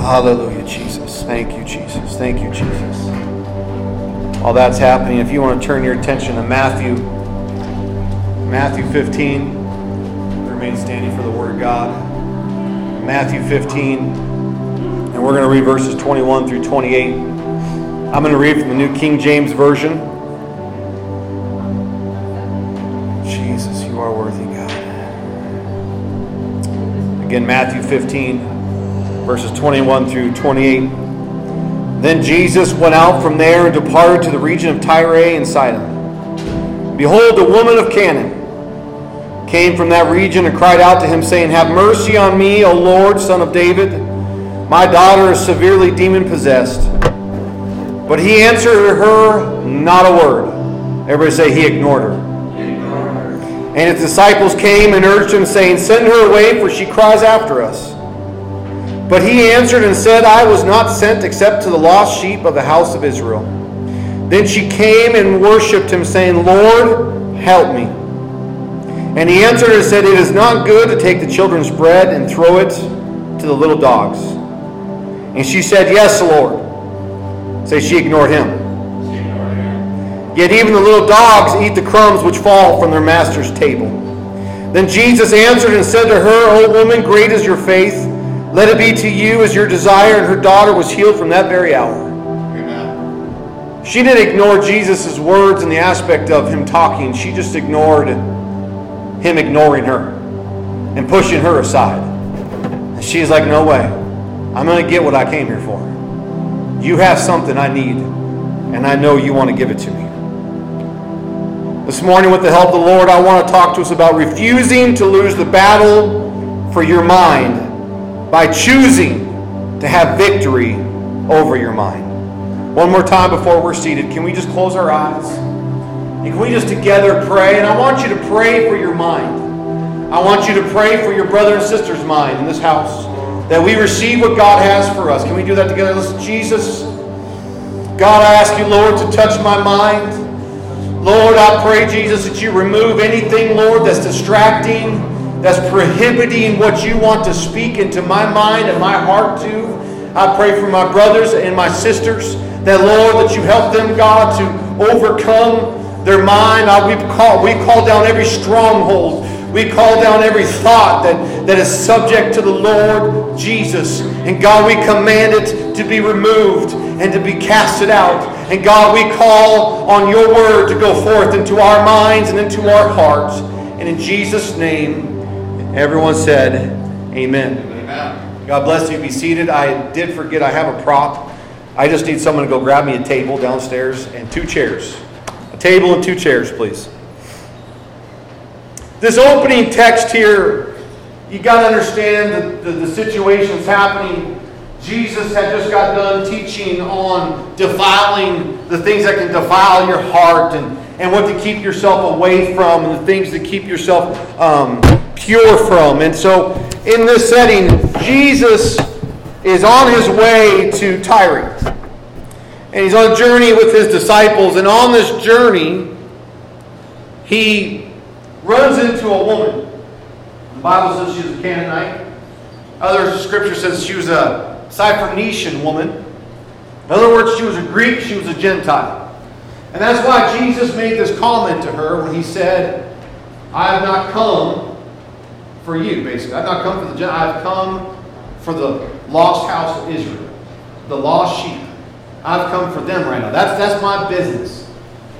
Hallelujah, Jesus. Thank you, Jesus. Thank you, Jesus. While that's happening, if you want to turn your attention to Matthew, Matthew 15, remain standing for the Word of God. Matthew 15, and we're going to read verses 21 through 28. I'm going to read from the New King James Version. Jesus, you are worthy, God. Again, Matthew 15, verses 21 through 28. Then Jesus went out from there and departed to the region of Tyre and Sidon. Behold, a woman of Canaan came from that region and cried out to him, saying, Have mercy on me, O Lord, son of David. My daughter is severely demon possessed. But he answered her not a word. Everybody say he ignored her. And his disciples came and urged him, saying, Send her away, for she cries after us. But he answered and said, I was not sent except to the lost sheep of the house of Israel. Then she came and worshipped him, saying, Lord, help me. And he answered and said, It is not good to take the children's bread and throw it to the little dogs. And she said, Yes, Lord. Say, she ignored him. Yet even the little dogs eat the crumbs which fall from their master's table. Then Jesus answered and said to her, O woman, great is your faith. Let it be to you as your desire. And her daughter was healed from that very hour. Amen. She didn't ignore Jesus' words and the aspect of him talking. She just ignored him ignoring her and pushing her aside. And she's like, No way. I'm going to get what I came here for. You have something I need, and I know you want to give it to me. This morning, with the help of the Lord, I want to talk to us about refusing to lose the battle for your mind by choosing to have victory over your mind. One more time before we're seated, can we just close our eyes? And can we just together pray? And I want you to pray for your mind. I want you to pray for your brother and sister's mind in this house that we receive what God has for us. Can we do that together? Listen, Jesus, God, I ask you, Lord, to touch my mind. Lord, I pray, Jesus, that you remove anything, Lord, that's distracting, that's prohibiting what you want to speak into my mind and my heart to. I pray for my brothers and my sisters that, Lord, that you help them, God, to overcome their mind. I, we, call, we call down every stronghold. We call down every thought that, that is subject to the Lord Jesus. And God, we command it to be removed and to be casted out. And God, we call on your word to go forth into our minds and into our hearts. And in Jesus' name, everyone said, Amen. Amen. God bless you. Be seated. I did forget I have a prop. I just need someone to go grab me a table downstairs and two chairs. A table and two chairs, please. This opening text here, you got to understand the, the, the situation's happening Jesus had just got done teaching on defiling the things that can defile your heart and, and what to keep yourself away from and the things to keep yourself um, pure from. And so, in this setting, Jesus is on his way to Tyre. And he's on a journey with his disciples. And on this journey, he runs into a woman. The Bible says she's a Canaanite. Other scripture says she was a Syrophoenician woman. In other words, she was a Greek, she was a Gentile. And that's why Jesus made this comment to her when he said, I have not come for you, basically. I've not come for the. I've come for the lost house of Israel, the lost sheep. I've come for them right now. That's, that's my business.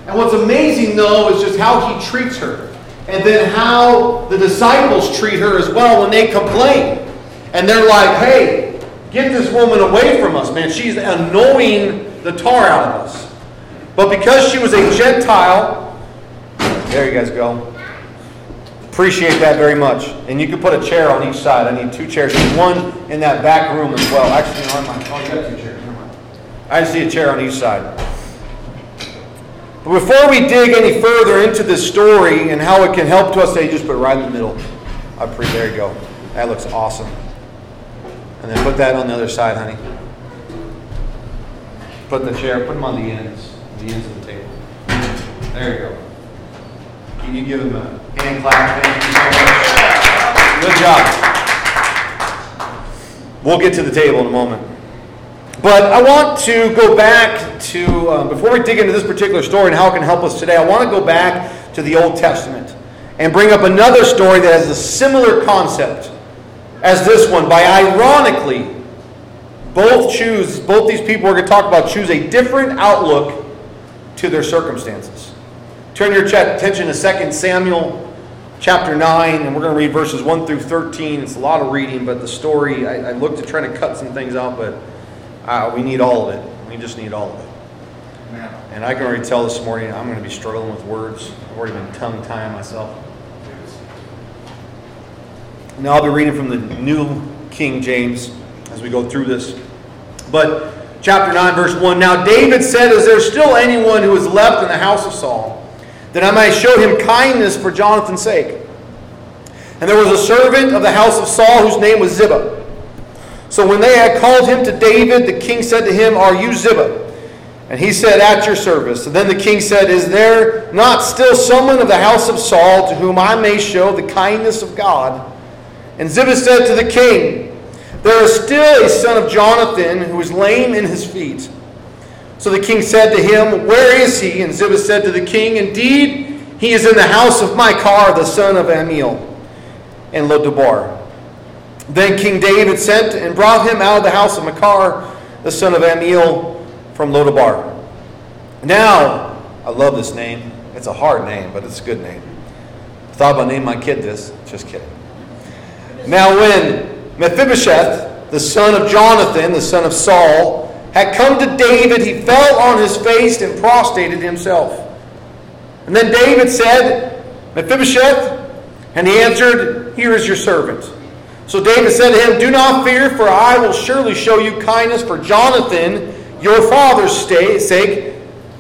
And what's amazing, though, is just how he treats her. And then how the disciples treat her as well when they complain. And they're like, hey, Get this woman away from us, man. She's annoying the tar out of us. But because she was a Gentile, there you guys go. Appreciate that very much. And you can put a chair on each side. I need two chairs. There's one in that back room as well. Actually, no, I'm Oh, you got two chairs. Never mind. I need a chair on each side. But before we dig any further into this story and how it can help to us, they just put it right in the middle. I pre there you go. That looks awesome. And then put that on the other side, honey. Put the chair, put them on the ends, the ends of the table. There you go. Can you give them a hand clap? Thank you so much. Good job. We'll get to the table in a moment. But I want to go back to, uh, before we dig into this particular story and how it can help us today, I want to go back to the Old Testament and bring up another story that has a similar concept as this one by ironically both choose, both these people we're going to talk about choose a different outlook to their circumstances. Turn your attention to 2 Samuel chapter 9, and we're going to read verses 1 through 13. It's a lot of reading, but the story, I, I looked at trying to cut some things out, but uh, we need all of it. We just need all of it. And I can already tell this morning I'm going to be struggling with words. I've already been tongue tying myself. Now I'll be reading from the New King James as we go through this. But chapter 9, verse 1 Now David said, Is there still anyone who is left in the house of Saul, that I might show him kindness for Jonathan's sake? And there was a servant of the house of Saul whose name was Ziba. So when they had called him to David, the king said to him, Are you Ziba? And he said, At your service. And then the king said, Is there not still someone of the house of Saul to whom I may show the kindness of God? And Ziba said to the king, There is still a son of Jonathan who is lame in his feet. So the king said to him, Where is he? And Ziba said to the king, Indeed, he is in the house of Machir, the son of Amiel, in Lodabar. Then King David sent and brought him out of the house of Machir, the son of Amiel, from Lodabar. Now, I love this name. It's a hard name, but it's a good name. I thought about naming my kid this. Just kidding. Now, when Mephibosheth, the son of Jonathan, the son of Saul, had come to David, he fell on his face and prostrated himself. And then David said, Mephibosheth, and he answered, Here is your servant. So David said to him, Do not fear, for I will surely show you kindness for Jonathan, your father's sake.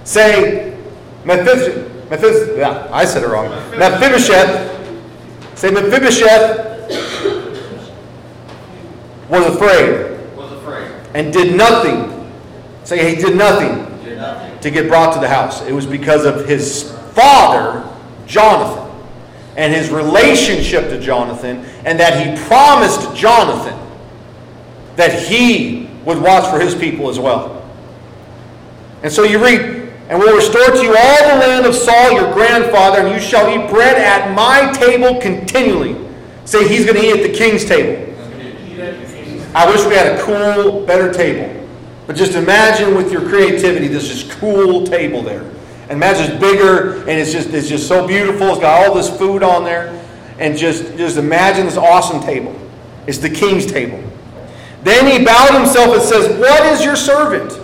Say, Mephibosheth, Mephibosheth yeah, I said it wrong. Mephibosheth, say Mephibosheth was afraid. Was afraid. And did nothing. Say he did nothing, Did nothing. to get brought to the house. It was because of his father, Jonathan and his relationship to Jonathan, and that he promised Jonathan that he would watch for his people as well. And so you read, and will restore to you all the land of Saul your grandfather, and you shall eat bread at my table continually. Say he's going to eat at the king's table. I wish we had a cool, better table. But just imagine with your creativity this just cool table there. And imagine it's bigger and it's just it's just so beautiful. It's got all this food on there. And just, just imagine this awesome table. It's the king's table. Then he bowed himself and says, What is your servant?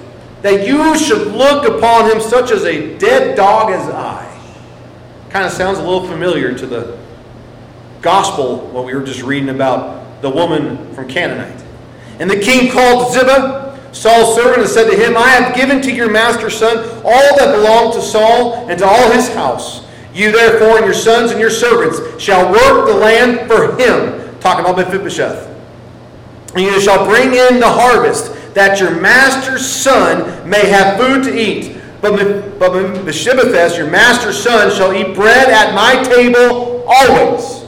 That you should look upon him such as a dead dog as I. Kind of sounds a little familiar to the gospel, what we were just reading about the woman from Canaanite. And the king called Ziba, Saul's servant and said to him, I have given to your master's son all that belonged to Saul and to all his house. You therefore and your sons and your servants shall work the land for him. Talking about Mephibosheth. And you shall bring in the harvest, that your master's son may have food to eat. But, but Mephibosheth, your master's son, shall eat bread at my table always.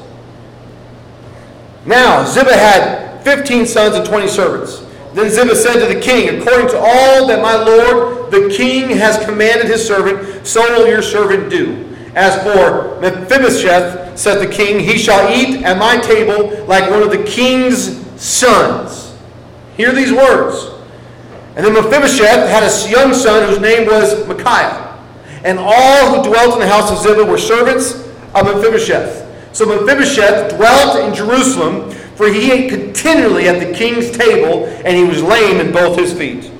Now, Ziba had 15 sons and 20 servants. Then Ziba said to the king, According to all that my lord the king has commanded his servant, so will your servant do. As for Mephibosheth, said the king, he shall eat at my table like one of the king's sons. Hear these words. And then Mephibosheth had a young son whose name was Micaiah. And all who dwelt in the house of Ziba were servants of Mephibosheth. So Mephibosheth dwelt in Jerusalem for he ate continually at the king's table, and he was lame in both his feet.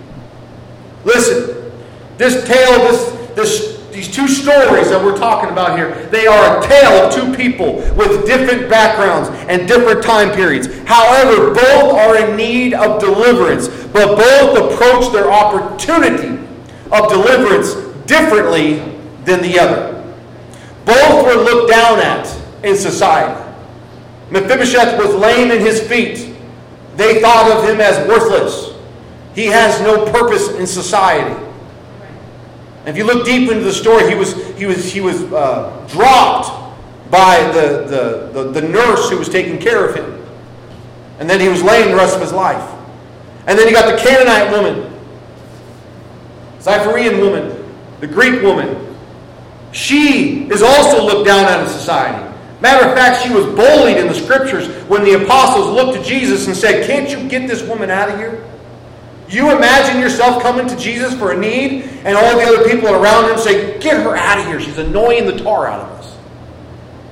Listen, this tale, this, this, these two stories that we're talking about here, they are a tale of two people with different backgrounds and different time periods. However, both are in need of deliverance, but both approach their opportunity of deliverance differently than the other. Both were looked down at in society. Mephibosheth was lame in his feet. They thought of him as worthless. He has no purpose in society. If you look deep into the story, he was, he was, he was uh, dropped by the, the, the, the nurse who was taking care of him. And then he was lame the rest of his life. And then you got the Canaanite woman, Zypherean woman, the Greek woman. She is also looked down at in society. Matter of fact, she was bullied in the scriptures when the apostles looked to Jesus and said, Can't you get this woman out of here? You imagine yourself coming to Jesus for a need, and all the other people around him say, Get her out of here. She's annoying the tar out of us.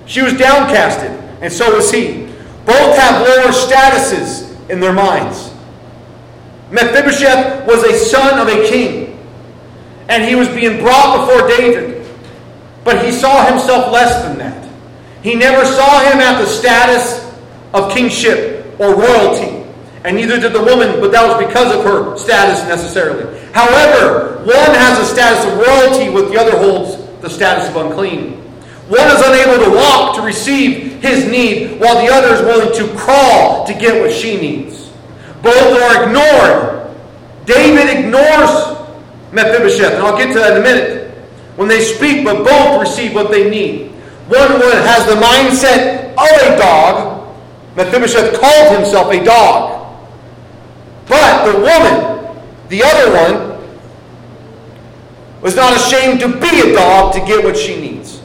She was downcasted, and so was he. Both have lower statuses in their minds. Mephibosheth was a son of a king, and he was being brought before David. But he saw himself less than that. He never saw him at the status of kingship or royalty. And neither did the woman, but that was because of her status necessarily. However, one has a status of royalty, with the other holds the status of unclean. One is unable to walk to receive his need, while the other is willing to crawl to get what she needs. Both are ignored. David ignores Mephibosheth, and I'll get to that in a minute. When they speak, but both receive what they need. One has the mindset of a dog. Mephibosheth called himself a dog. But the woman, the other one, was not ashamed to be a dog to get what she needs.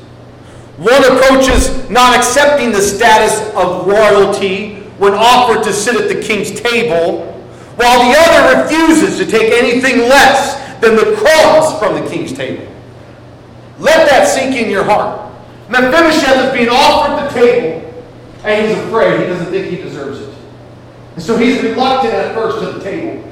One approaches not accepting the status of royalty when offered to sit at the king's table, while the other refuses to take anything less than the crumbs from the king's table. Let that sink in your heart. Mephibosheth is being offered the table, and he's afraid. He doesn't think he deserves it. And so he's reluctant at first to the table.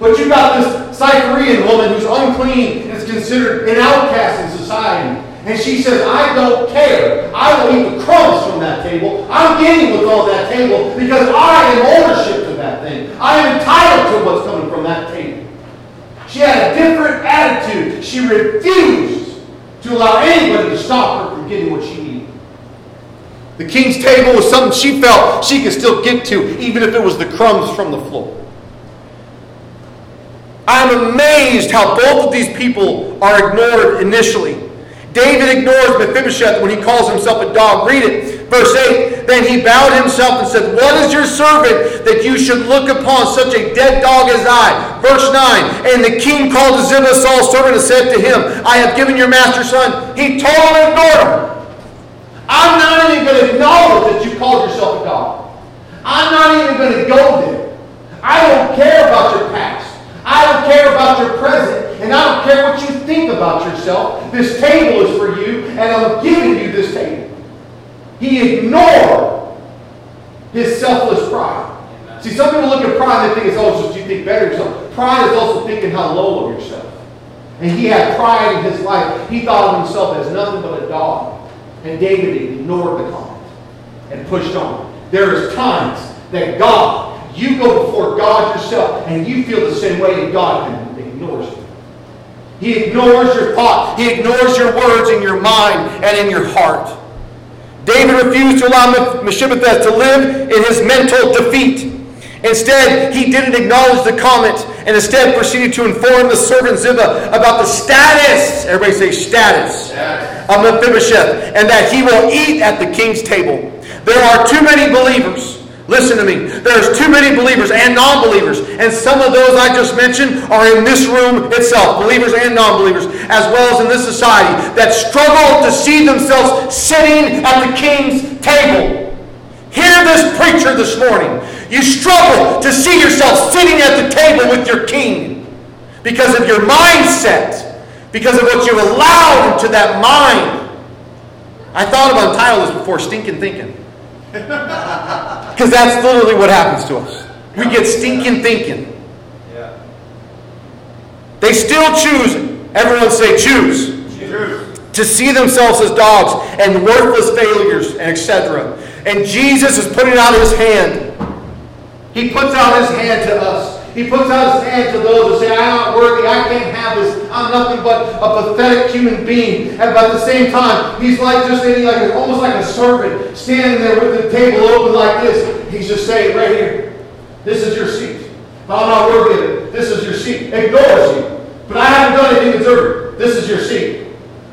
But you've got this Cyprian woman who's unclean and is considered an outcast in society. And she says, I don't care. I will eat the crumbs from that table. I'm getting what's on that table because I am ownership to that thing. I am entitled to what's coming from that table. She had a different attitude. She refused to allow anybody to stop her from getting what she needed. The king's table was something she felt she could still get to, even if it was the crumbs from the floor. I'm amazed how both of these people are ignored initially. David ignores Mephibosheth when he calls himself a dog. Read it. Verse 8 Then he bowed himself and said, What is your servant that you should look upon such a dead dog as I? Verse 9 And the king called to Ziba, Saul's servant, and said to him, I have given your master son. He totally ignored him. I'm not even going to acknowledge that you called yourself a dog. I'm not even going to go there. I don't care about your past. I don't care about your present, and I don't care what you think about yourself. This table is for you, and I'm giving you this table. He ignored his selfless pride. See, some people look at pride and they think it's also just you think better of yourself. Pride is also thinking how low of yourself. And he had pride in his life. He thought of himself as nothing but a dog. And David ignored the comment and pushed on. There is times that God you go before God yourself and you feel the same way, and God ignores you. He ignores your thought. He ignores your words in your mind and in your heart. David refused to allow Mephibosheth to live in his mental defeat. Instead, he didn't acknowledge the comment and instead proceeded to inform the servant Ziba about the status, everybody say status, status, of Mephibosheth and that he will eat at the king's table. There are too many believers Listen to me. There's too many believers and non believers, and some of those I just mentioned are in this room itself, believers and non believers, as well as in this society, that struggle to see themselves sitting at the king's table. Hear this preacher this morning. You struggle to see yourself sitting at the table with your king because of your mindset, because of what you've allowed into that mind. I thought about entitled this before, stinking thinking. Because that's literally what happens to us. We get stinking thinking. Yeah. They still choose, everyone say choose, choose, to see themselves as dogs and worthless failures and etc. And Jesus is putting out his hand. He puts out his hand to us. He puts out his hand to those who say, I'm not worthy, I can't have this, I'm nothing but a pathetic human being. And at the same time, he's like just any like almost like a servant standing there with the table open like this. He's just saying right here, this is your seat. I'm not worthy of it, this is your seat. Ignores you. But I haven't done anything to deserve it. This is your seat.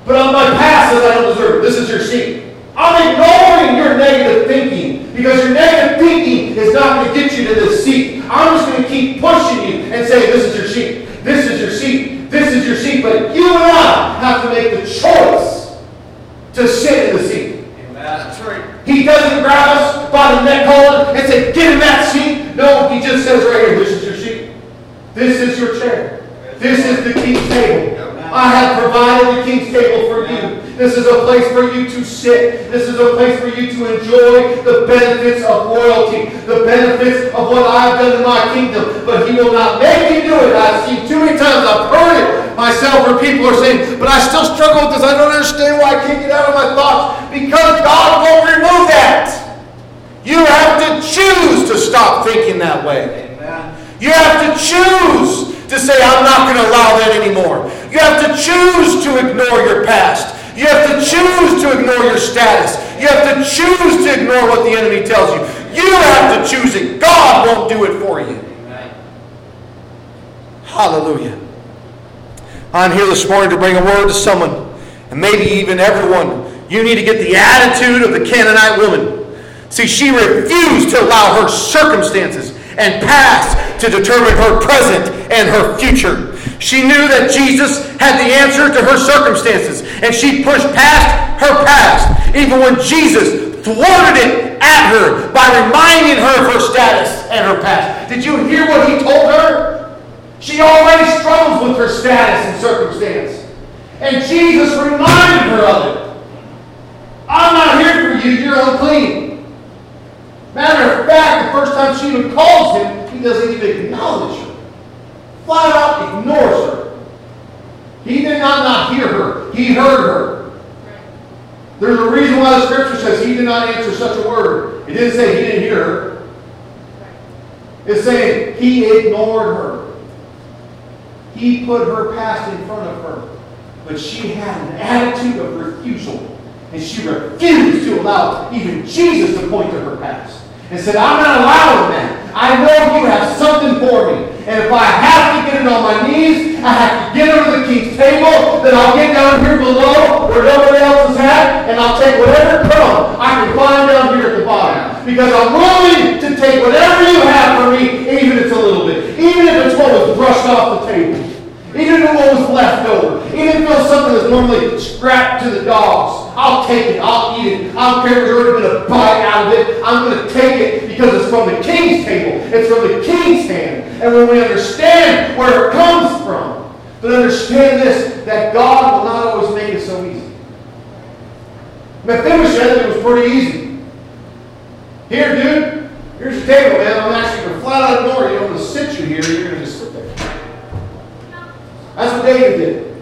But on my past says I don't deserve it. This is your seat. I'm ignoring your negative thinking because your negative thinking is not going to get you to this seat. I'm just going to keep pushing you and say, this is your seat, this is your seat, this is your seat, but you and I have to make the choice to sit in the seat. That's right. He doesn't grab us by the neck collar and say, get in that seat. No, he just says right here, this is your seat. This is your chair. This is the king's table. I have provided the king's table for you. This is a place for you to sit. This is a place for you to enjoy the benefits of royalty, the benefits of what I've done in my kingdom. But he will not make you do it. I've seen too many times, I've heard it myself where people are saying, but I still struggle with this. I don't understand why I can't get out of my thoughts. Because God won't remove that. You have to choose to stop thinking that way. Amen. You have to choose to say, I'm not going to allow that anymore. You have to choose to ignore your past. You have to choose to ignore your status. You have to choose to ignore what the enemy tells you. You have to choose it. God won't do it for you. Hallelujah. I'm here this morning to bring a word to someone, and maybe even everyone. You need to get the attitude of the Canaanite woman. See, she refused to allow her circumstances and past to determine her present and her future. She knew that Jesus had the answer to her circumstances, and she pushed past her past, even when Jesus thwarted it at her by reminding her of her status and her past. Did you hear what he told her? She already struggles with her status and circumstance. And Jesus reminded her of it. I'm not here for you, you're unclean. Matter of fact, the first time she even calls him, he doesn't even acknowledge her. Flat out ignores her. He did not not hear her. He heard her. There's a reason why the scripture says he did not answer such a word. It didn't say he didn't hear her. It's saying he ignored her. He put her past in front of her. But she had an attitude of refusal. And she refused to allow even Jesus to point to her past and said, I'm not allowing that. I know you have something for me. And if I have to get it on my knees, I have to get under the king's table, then I'll get down here below where nobody else is at, and I'll take whatever crumb I can find down here at the bottom. Because I'm willing to take whatever you have for me, even if it's a little bit. Even if it's what was brushed off the table. Even if what was left over. Even it was something that's normally scrapped to the dogs. I'll take it. I'll eat it. I don't care if there's been a bite out of it. I'm going to take it because it's from the king's table. It's from the king's hand. And when we understand where it comes from, but understand this, that God will not always make it so easy. Mephibosheth, it was pretty easy. Here, dude, here's your table, man. I'm actually going to flat out ignore you. I'm going to sit you here. You're going to just. That's what David did.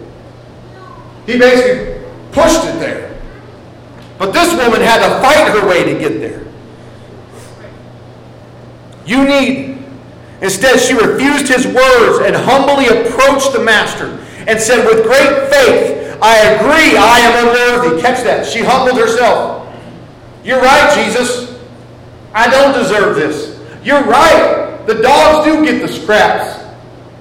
He basically pushed it there. But this woman had to fight her way to get there. You need. Instead, she refused his words and humbly approached the master and said, With great faith, I agree I am unworthy. Catch that. She humbled herself. You're right, Jesus. I don't deserve this. You're right. The dogs do get the scraps.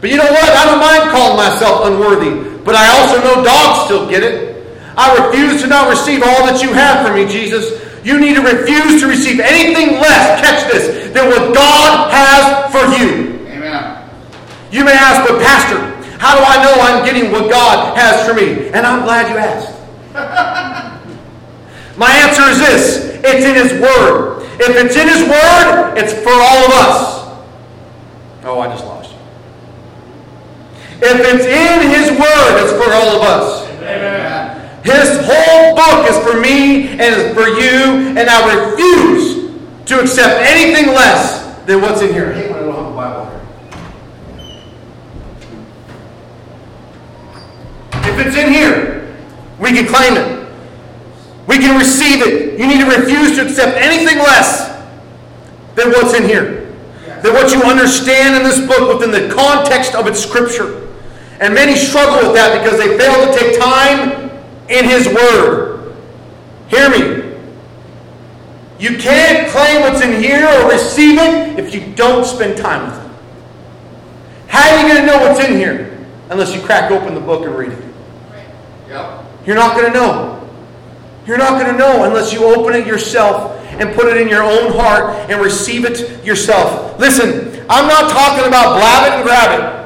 But you know what? I don't mind calling myself unworthy, but I also know dogs still get it. I refuse to not receive all that you have for me, Jesus. You need to refuse to receive anything less, catch this, than what God has for you. Amen. You may ask, but Pastor, how do I know I'm getting what God has for me? And I'm glad you asked. My answer is this it's in His Word. If it's in His Word, it's for all of us. Oh, I just lost you. If it's in His Word, it's for all of us. Amen. His whole book is for me and is for you, and I refuse to accept anything less than what's in here. I hate when I don't have a Bible here. If it's in here, we can claim it. We can receive it. You need to refuse to accept anything less than what's in here. Than what you understand in this book within the context of its scripture. And many struggle with that because they fail to take time in His Word. Hear me. You can't claim what's in here or receive it if you don't spend time with it. How are you going to know what's in here unless you crack open the book and read it? Yep. You're not going to know. You're not going to know unless you open it yourself and put it in your own heart and receive it yourself. Listen, I'm not talking about blab it and grab it.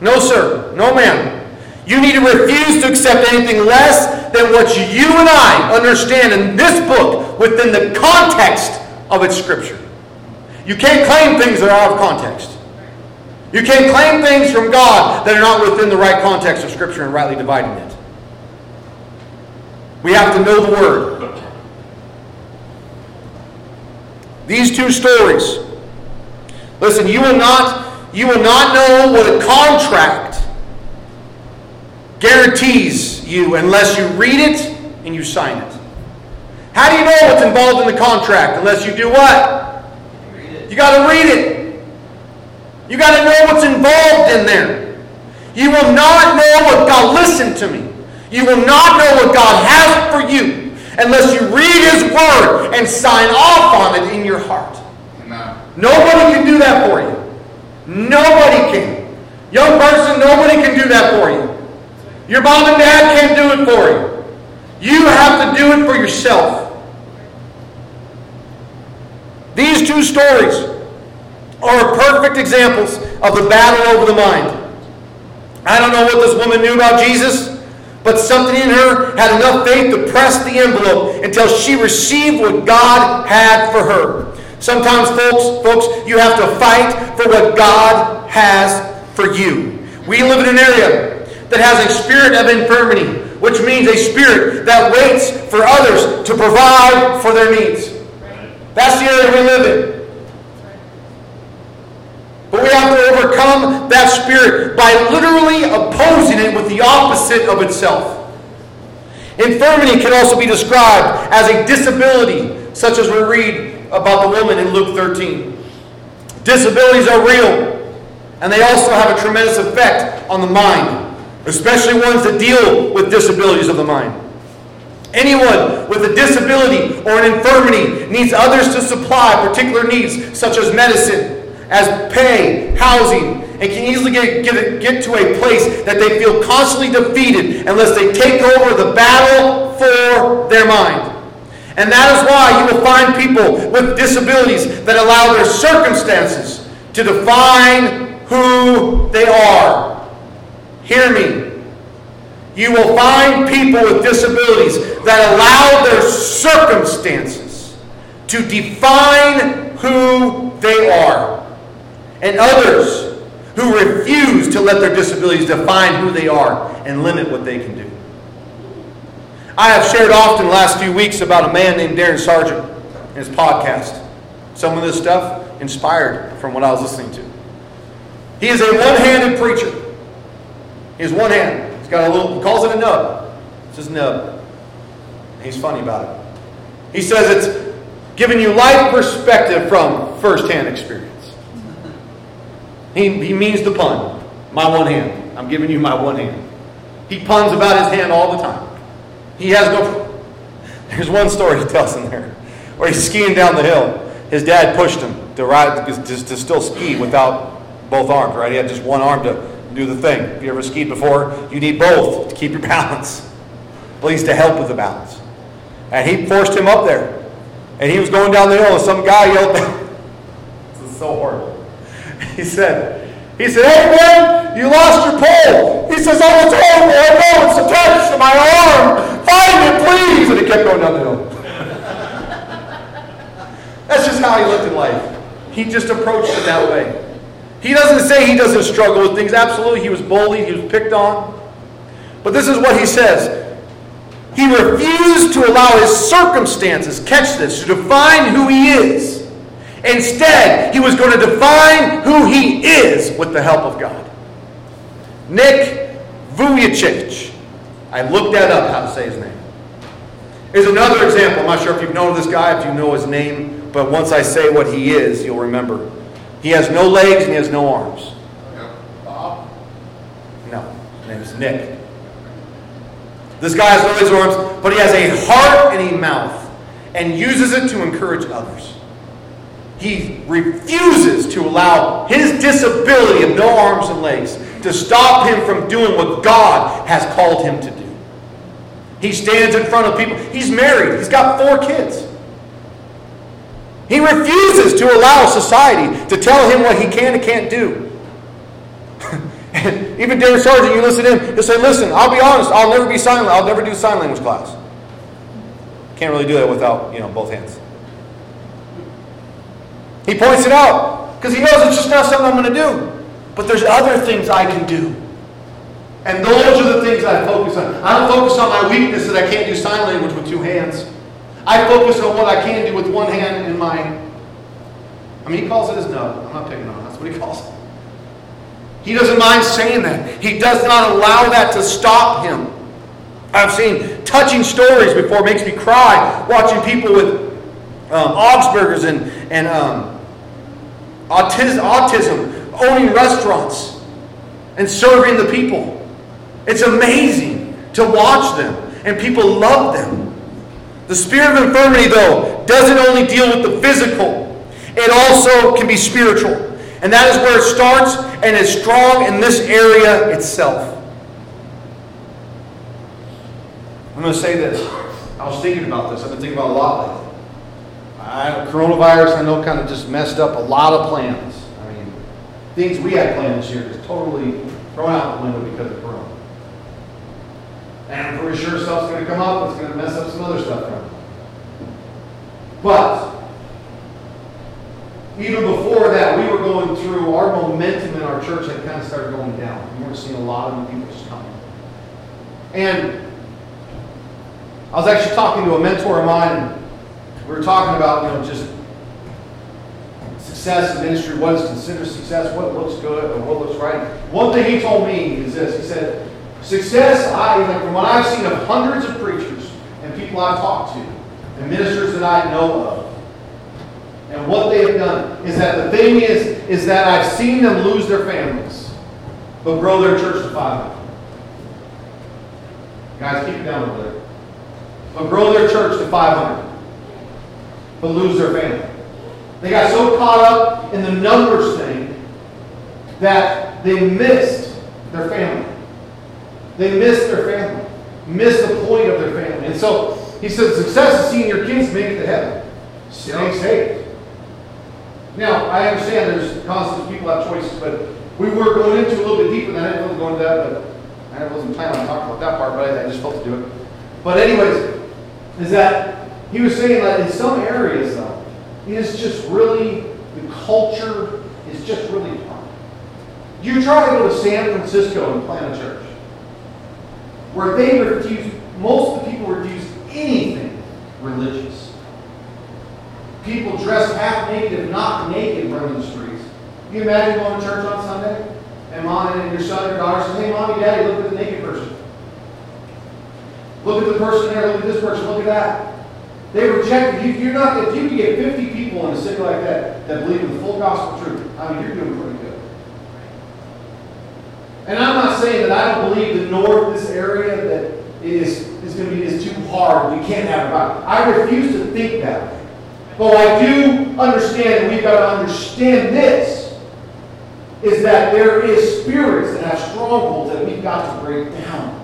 No, sir. No, ma'am. You need to refuse to accept anything less than what you and I understand in this book within the context of its scripture. You can't claim things that are out of context. You can't claim things from God that are not within the right context of scripture and rightly dividing it. We have to know the word. These two stories. Listen, you will not you will not know what a contract guarantees you unless you read it and you sign it. How do you know what's involved in the contract unless you do what? You got to read it. You got to know what's involved in there. You will not know what God, listen to me. You will not know what God has for you unless you read His Word and sign off on it in your heart. Nobody can do that for you. Nobody can. Young person, nobody can do that for you. Your mom and dad can't do it for you. You have to do it for yourself. These two stories are perfect examples of the battle over the mind. I don't know what this woman knew about Jesus, but something in her had enough faith to press the envelope until she received what God had for her. Sometimes, folks, folks, you have to fight for what God has for you. We live in an area that has a spirit of infirmity, which means a spirit that waits for others to provide for their needs. That's the area we live in. But we have to overcome that spirit by literally opposing it with the opposite of itself. Infirmity can also be described as a disability, such as we read about the woman in Luke 13. Disabilities are real, and they also have a tremendous effect on the mind, especially ones that deal with disabilities of the mind. Anyone with a disability or an infirmity needs others to supply particular needs, such as medicine, as pay, housing, and can easily get, get, get to a place that they feel constantly defeated unless they take over the battle for their mind. And that is why you will find people with disabilities that allow their circumstances to define who they are. Hear me. You will find people with disabilities that allow their circumstances to define who they are. And others who refuse to let their disabilities define who they are and limit what they can do. I have shared often the last few weeks about a man named Darren Sargent and his podcast. Some of this stuff inspired from what I was listening to. He is a one-handed preacher. He has one hand. He's got a little, he calls it a nub. It's his nub. He's funny about it. He says it's giving you life perspective from first-hand experience. He, he means the pun. My one hand. I'm giving you my one hand. He puns about his hand all the time. He has no. There's one story he tells in there where he's skiing down the hill. His dad pushed him to ride to, to still ski without both arms. Right, he had just one arm to do the thing. If you ever skied before, you need both to keep your balance, at least to help with the balance. And he forced him up there, and he was going down the hill, and some guy yelled. this is so horrible. He said, he said, hey man, you lost your pole. He says, oh, it's horrible. I know it's attached to my arm. Find it, please. And he kept going down the hill. That's just how he looked in life. He just approached it that way. He doesn't say he doesn't struggle with things. Absolutely, he was bullied, he was picked on. But this is what he says. He refused to allow his circumstances, catch this, to define who he is. Instead, he was going to define who he is with the help of God. Nick Vujicic. I looked that up, how to say his name. Is another example. I'm not sure if you've known this guy, if you know his name, but once I say what he is, you'll remember. He has no legs and he has no arms. No. His name is Nick. This guy has no legs or arms, but he has a heart and a mouth and uses it to encourage others. He refuses to allow his disability of no arms and legs to stop him from doing what God has called him to do. He stands in front of people. He's married, he's got four kids. He refuses to allow society to tell him what he can and can't do. And even Darren Sargent, you listen to him, he'll say, listen, I'll be honest, I'll never be sign I'll never do sign language class. Can't really do that without, you know, both hands. He points it out because he knows it's just not something I'm going to do. But there's other things I can do. And those are the things I focus on. I don't focus on my weakness that I can't do sign language with two hands. I focus on what I can do with one hand and my. I mean, he calls it his nub. I'm not picking on. That's what he calls it. He doesn't mind saying that. He does not allow that to stop him. I've seen touching stories before. Makes me cry watching people with um, Aspergers and, and um, autism, autism owning restaurants and serving the people. It's amazing to watch them, and people love them. The spirit of infirmity, though, doesn't only deal with the physical, it also can be spiritual. And that is where it starts and is strong in this area itself. I'm going to say this. I was thinking about this. I've been thinking about a lot lately. I, coronavirus, I know, kind of just messed up a lot of plans. I mean, things we had planned this year just totally thrown out the window because of Corona. And I'm pretty sure stuff's going to come up. It's going to mess up some other stuff. But even before that, we were going through our momentum in our church had kind of started going down. We weren't seeing a lot of new people just coming. And I was actually talking to a mentor of mine, we were talking about, you know, just success in ministry, what is considered success, what looks good, or what looks right. One thing he told me is this. He said, success, I, like from what I've seen of hundreds of preachers and people I've talked to, and ministers that I know of, and what they have done is that the thing is, is that I've seen them lose their families, but grow their church to 500. Guys, keep it down over there but grow their church to 500, but lose their family. They got so caught up in the numbers thing that they missed their family. They missed their family, missed the point of their family. And so he said, success is seeing your kids make it to heaven. Stay saved. Now, I understand there's constant people have choices, but we were going into a little bit deeper than I didn't really go into that, but I wasn't planning on talking about that part, but I just felt to do it. But anyways, is that he was saying that in some areas, though, it is just really, the culture is just really hard. You try to go to San Francisco and plant a church where they refuse, most of the people refuse anything religious. People dressed half naked, if not naked, running the streets. Can you imagine going to church on Sunday? And mom and your son or daughter says, Hey, mommy, daddy, look at the naked person. Look at the person there, look at this person, look at that. They reject you. You're not, if you can get 50 people in a city like that that believe in the full gospel truth, I mean, you're doing pretty good. And I'm not saying that I don't believe the north, this area, that is, is going to be is too hard. We can't have it. I refuse to think that. But I do understand, and we've got to understand this, is that there is spirits that have strongholds that we've got to break down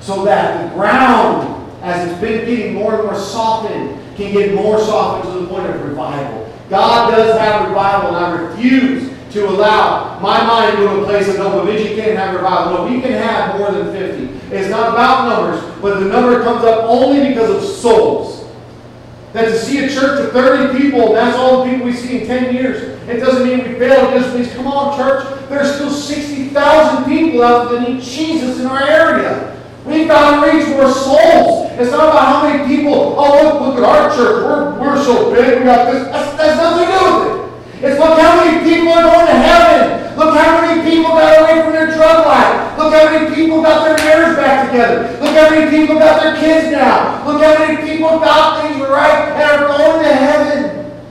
so that the ground, as it's been getting more and more softened, can get more softened to the point of revival. God does have revival, and I refuse to allow my mind to a place of no, but you can't have revival. No, we can have more than 50. It's not about numbers, but the number comes up only because of souls. That to see a church of 30 people, and that's all the people we see in 10 years, it doesn't mean we failed. It just means, come on, church, there's still 60,000 people out there that need Jesus in our area. We've got to reach more souls. It's not about how many people, oh, look, look at our church. We're, we're so big. We got this. That's, that's nothing to do with it. It's look how many people are going to heaven. Look how many people got away from their drug life. Look how many people got their marriage back together. Look how many people got their kids now. Look how many people got things right and are going to heaven.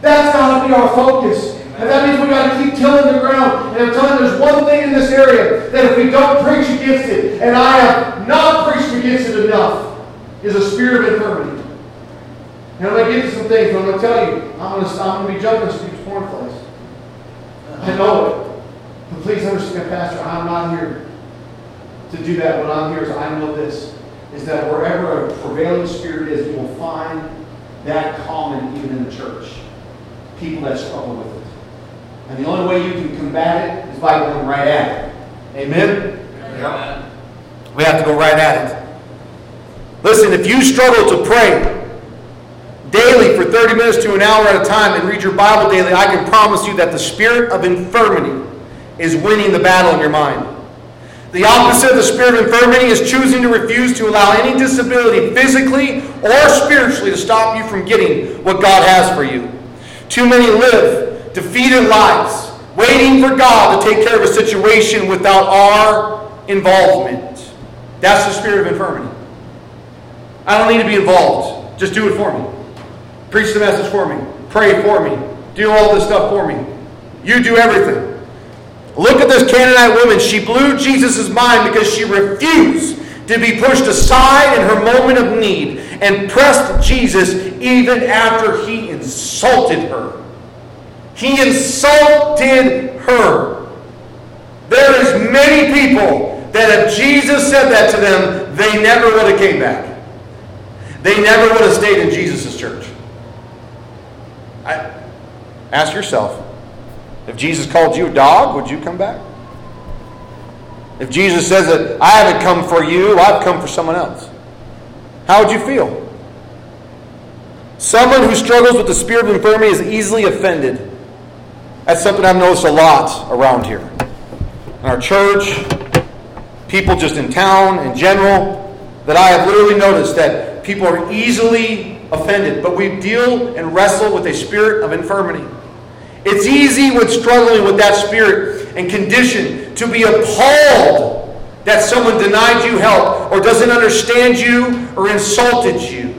That's got to be our focus. And that means we've got to keep tilling the ground. And I'm telling you, there's one thing in this area that if we don't preach against it, and I have not preached against it enough, is a spirit of infirmity. And I'm going to get to some things, but I'm going to tell you, I'm going to, I'm going to be jumping Steve's cornflakes. I know it. But please understand, Pastor, I'm not here to do that. What I'm here is I know this, is that wherever a prevailing spirit is, you will find that common even in the church. People that struggle with it. And the only way you can combat it is by going right at it. Amen? Amen. We have to go right at it. Listen, if you struggle to pray daily for 30 minutes to an hour at a time and read your Bible daily, I can promise you that the spirit of infirmity is winning the battle in your mind. The opposite of the spirit of infirmity is choosing to refuse to allow any disability, physically or spiritually, to stop you from getting what God has for you. Too many live defeated lives, waiting for God to take care of a situation without our involvement. That's the spirit of infirmity. I don't need to be involved. Just do it for me. Preach the message for me. Pray for me. Do all this stuff for me. You do everything. Look at this Canaanite woman. She blew Jesus' mind because she refused to be pushed aside in her moment of need and pressed Jesus even after he insulted her. He insulted her. There is many people that if Jesus said that to them, they never would have came back. They never would have stayed in Jesus' church. I, ask yourself, if Jesus called you a dog, would you come back? If Jesus says that I haven't come for you, I've come for someone else, how would you feel? Someone who struggles with the spirit of infirmity is easily offended. That's something I've noticed a lot around here. In our church, people just in town in general, that I have literally noticed that people are easily offended, but we deal and wrestle with a spirit of infirmity. It's easy when struggling with that spirit and condition to be appalled that someone denied you help or doesn't understand you or insulted you.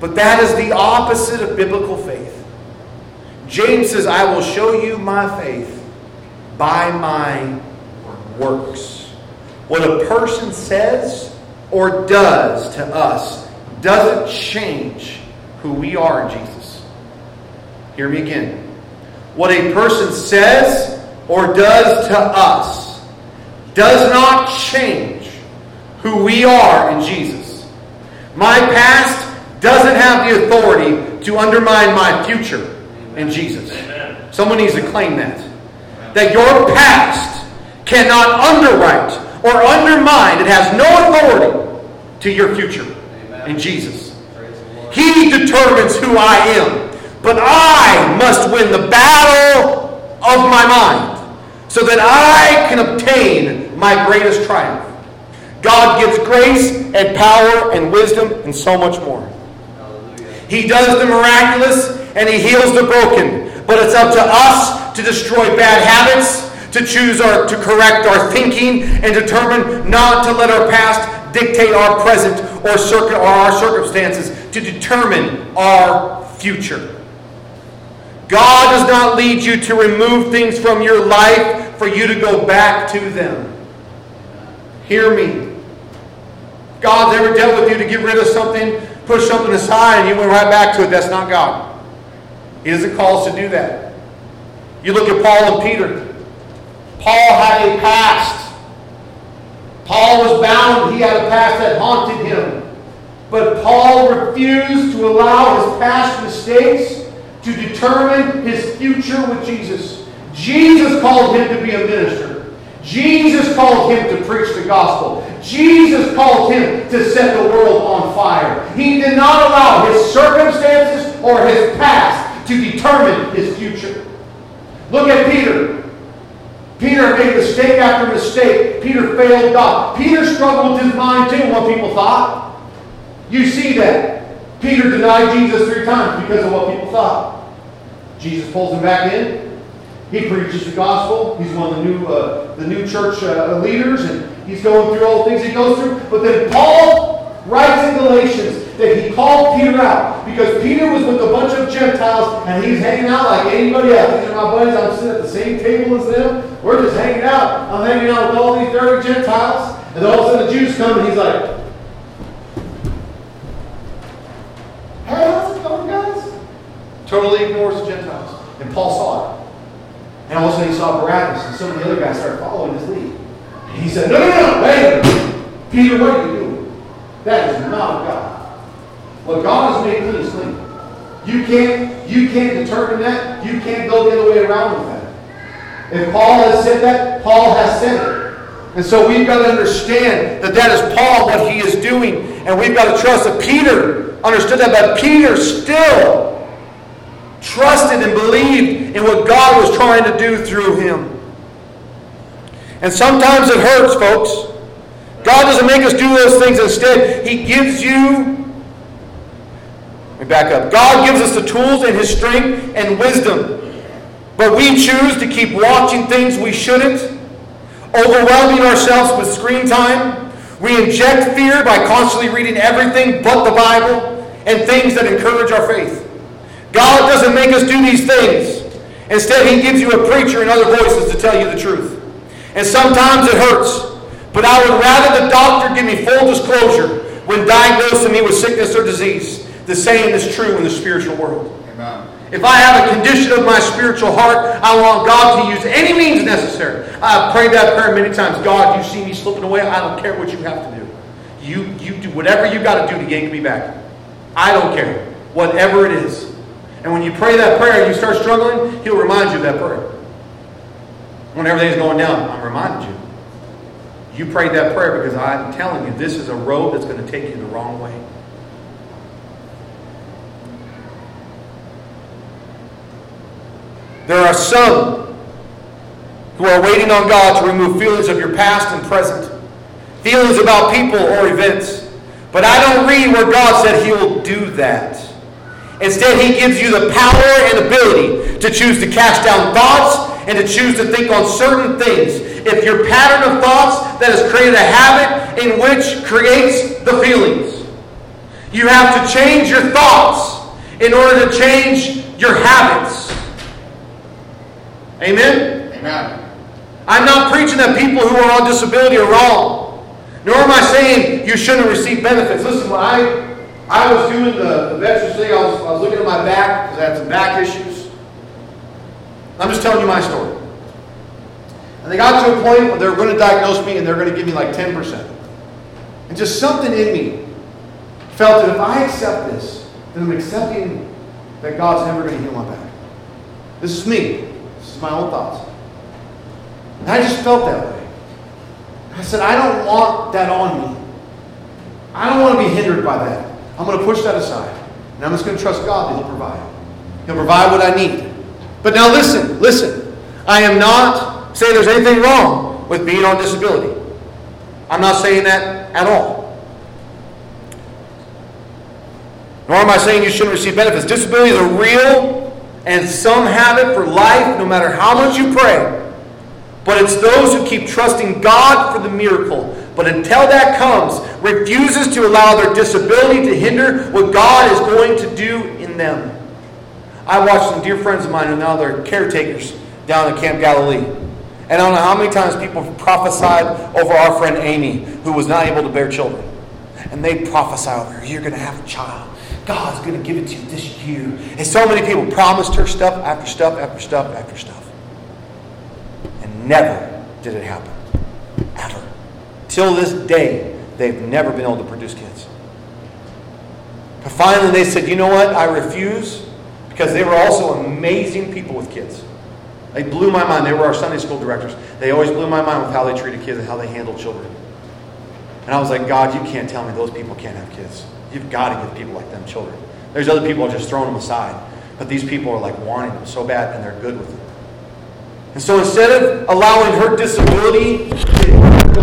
But that is the opposite of biblical faith. James says, I will show you my faith by my works. What a person says or does to us doesn't change who we are in Jesus. Hear me again. What a person says or does to us does not change who we are in Jesus. My past doesn't have the authority to undermine my future in Jesus. Someone needs to claim that. That your past cannot underwrite or undermine, it has no authority to your future in Jesus. He determines who I am. But I must win the battle of my mind so that I can obtain my greatest triumph. God gives grace and power and wisdom and so much more. He does the miraculous and he heals the broken. But it's up to us to destroy bad habits, to choose our to correct our thinking, and determine not to let our past dictate our present or, circ- or our circumstances to determine our future. God does not lead you to remove things from your life for you to go back to them. Hear me. God's ever dealt with you to get rid of something, push something aside, and you went right back to it. That's not God. He doesn't call us to do that. You look at Paul and Peter. Paul had a past. Paul was bound. He had a past that haunted him. But Paul refused to allow his past mistakes to determine his future with Jesus. Jesus called him to be a minister. Jesus called him to preach the gospel. Jesus called him to set the world on fire. He did not allow his circumstances or his past to determine his future. Look at Peter. Peter made mistake after mistake. Peter failed God. Peter struggled with his mind too, what people thought. You see that. Peter denied Jesus three times because of what people thought. Jesus pulls him back in. He preaches the gospel. He's one of the new, uh, the new church uh, leaders, and he's going through all the things he goes through. But then Paul writes in Galatians that he called Peter out because Peter was with a bunch of Gentiles and he's hanging out like anybody else. These are my buddies. I'm sitting at the same table as them. We're just hanging out. I'm hanging out with all these dirty Gentiles. And all of a sudden the Jews come and he's like, Hey, how's it going, guys? Totally ignores the Gentiles. And Paul saw it. And all of a sudden he saw Barnabas, and some of the other guys started following his lead. And he said, No, no, no, wait Peter, what are you doing? That is not of God. What God has made clean is clean. You can't, you can't determine that. You can't go the other way around with that. If Paul has said that, Paul has said it. And so we've got to understand that that is Paul, what he is doing. And we've got to trust that Peter understood that, but Peter still trusted and believed in what God was trying to do through him. And sometimes it hurts, folks. God doesn't make us do those things. Instead, He gives you. Let me back up. God gives us the tools and His strength and wisdom. But we choose to keep watching things we shouldn't, overwhelming ourselves with screen time. We inject fear by constantly reading everything but the Bible and things that encourage our faith. God doesn't make us do these things. Instead, He gives you a preacher and other voices to tell you the truth. And sometimes it hurts. But I would rather the doctor give me full disclosure when diagnosing me with sickness or disease. The same is true in the spiritual world. Amen. If I have a condition of my spiritual heart, I want God to use any means necessary. I've prayed that prayer many times. God, you see me slipping away. I don't care what you have to do. You, you do whatever you got to do to yank me back. I don't care. Whatever it is. And when you pray that prayer and you start struggling, He'll remind you of that prayer. When everything's going down, I'm reminding you. You prayed that prayer because I'm telling you, this is a road that's going to take you the wrong way. There are some who are waiting on God to remove feelings of your past and present, feelings about people or events. But I don't read where God said He will do that. Instead, He gives you the power and ability to choose to cast down thoughts and to choose to think on certain things. If your pattern of thoughts that has created a habit in which creates the feelings, you have to change your thoughts in order to change your habits. Amen? Amen. I'm not preaching that people who are on disability are wrong. Nor am I saying you shouldn't receive benefits. Listen, I I was doing the, the veterans thing. I was, I was looking at my back because I had some back issues. I'm just telling you my story. And they got to a point where they were going to diagnose me and they're going to give me like 10%. And just something in me felt that if I accept this, then I'm accepting that God's never going to heal my back. This is me. This is my own thoughts. And I just felt that way. I said, I don't want that on me. I don't want to be hindered by that. I'm going to push that aside. And I'm just going to trust God that He'll provide. He'll provide what I need. But now listen, listen. I am not saying there's anything wrong with being on disability. I'm not saying that at all. Nor am I saying you shouldn't receive benefits. Disability is a real and some have it for life no matter how much you pray. But it's those who keep trusting God for the miracle but until that comes, refuses to allow their disability to hinder what God is going to do in them. I watched some dear friends of mine who now they're caretakers down at Camp Galilee. And I don't know how many times people prophesied over our friend Amy, who was not able to bear children. And they prophesy over her, you're going to have a child. God's going to give it to you this year. And so many people promised her stuff after stuff after stuff after stuff. And never did it happen. Ever. Till this day, they've never been able to produce kids. But finally, they said, you know what? I refuse because they were also amazing people with kids. They blew my mind. They were our Sunday school directors. They always blew my mind with how they treated kids and how they handled children. And I was like, God, you can't tell me those people can't have kids. You've got to give people like them children. There's other people just throwing them aside. But these people are like wanting them so bad and they're good with them. And so instead of allowing her disability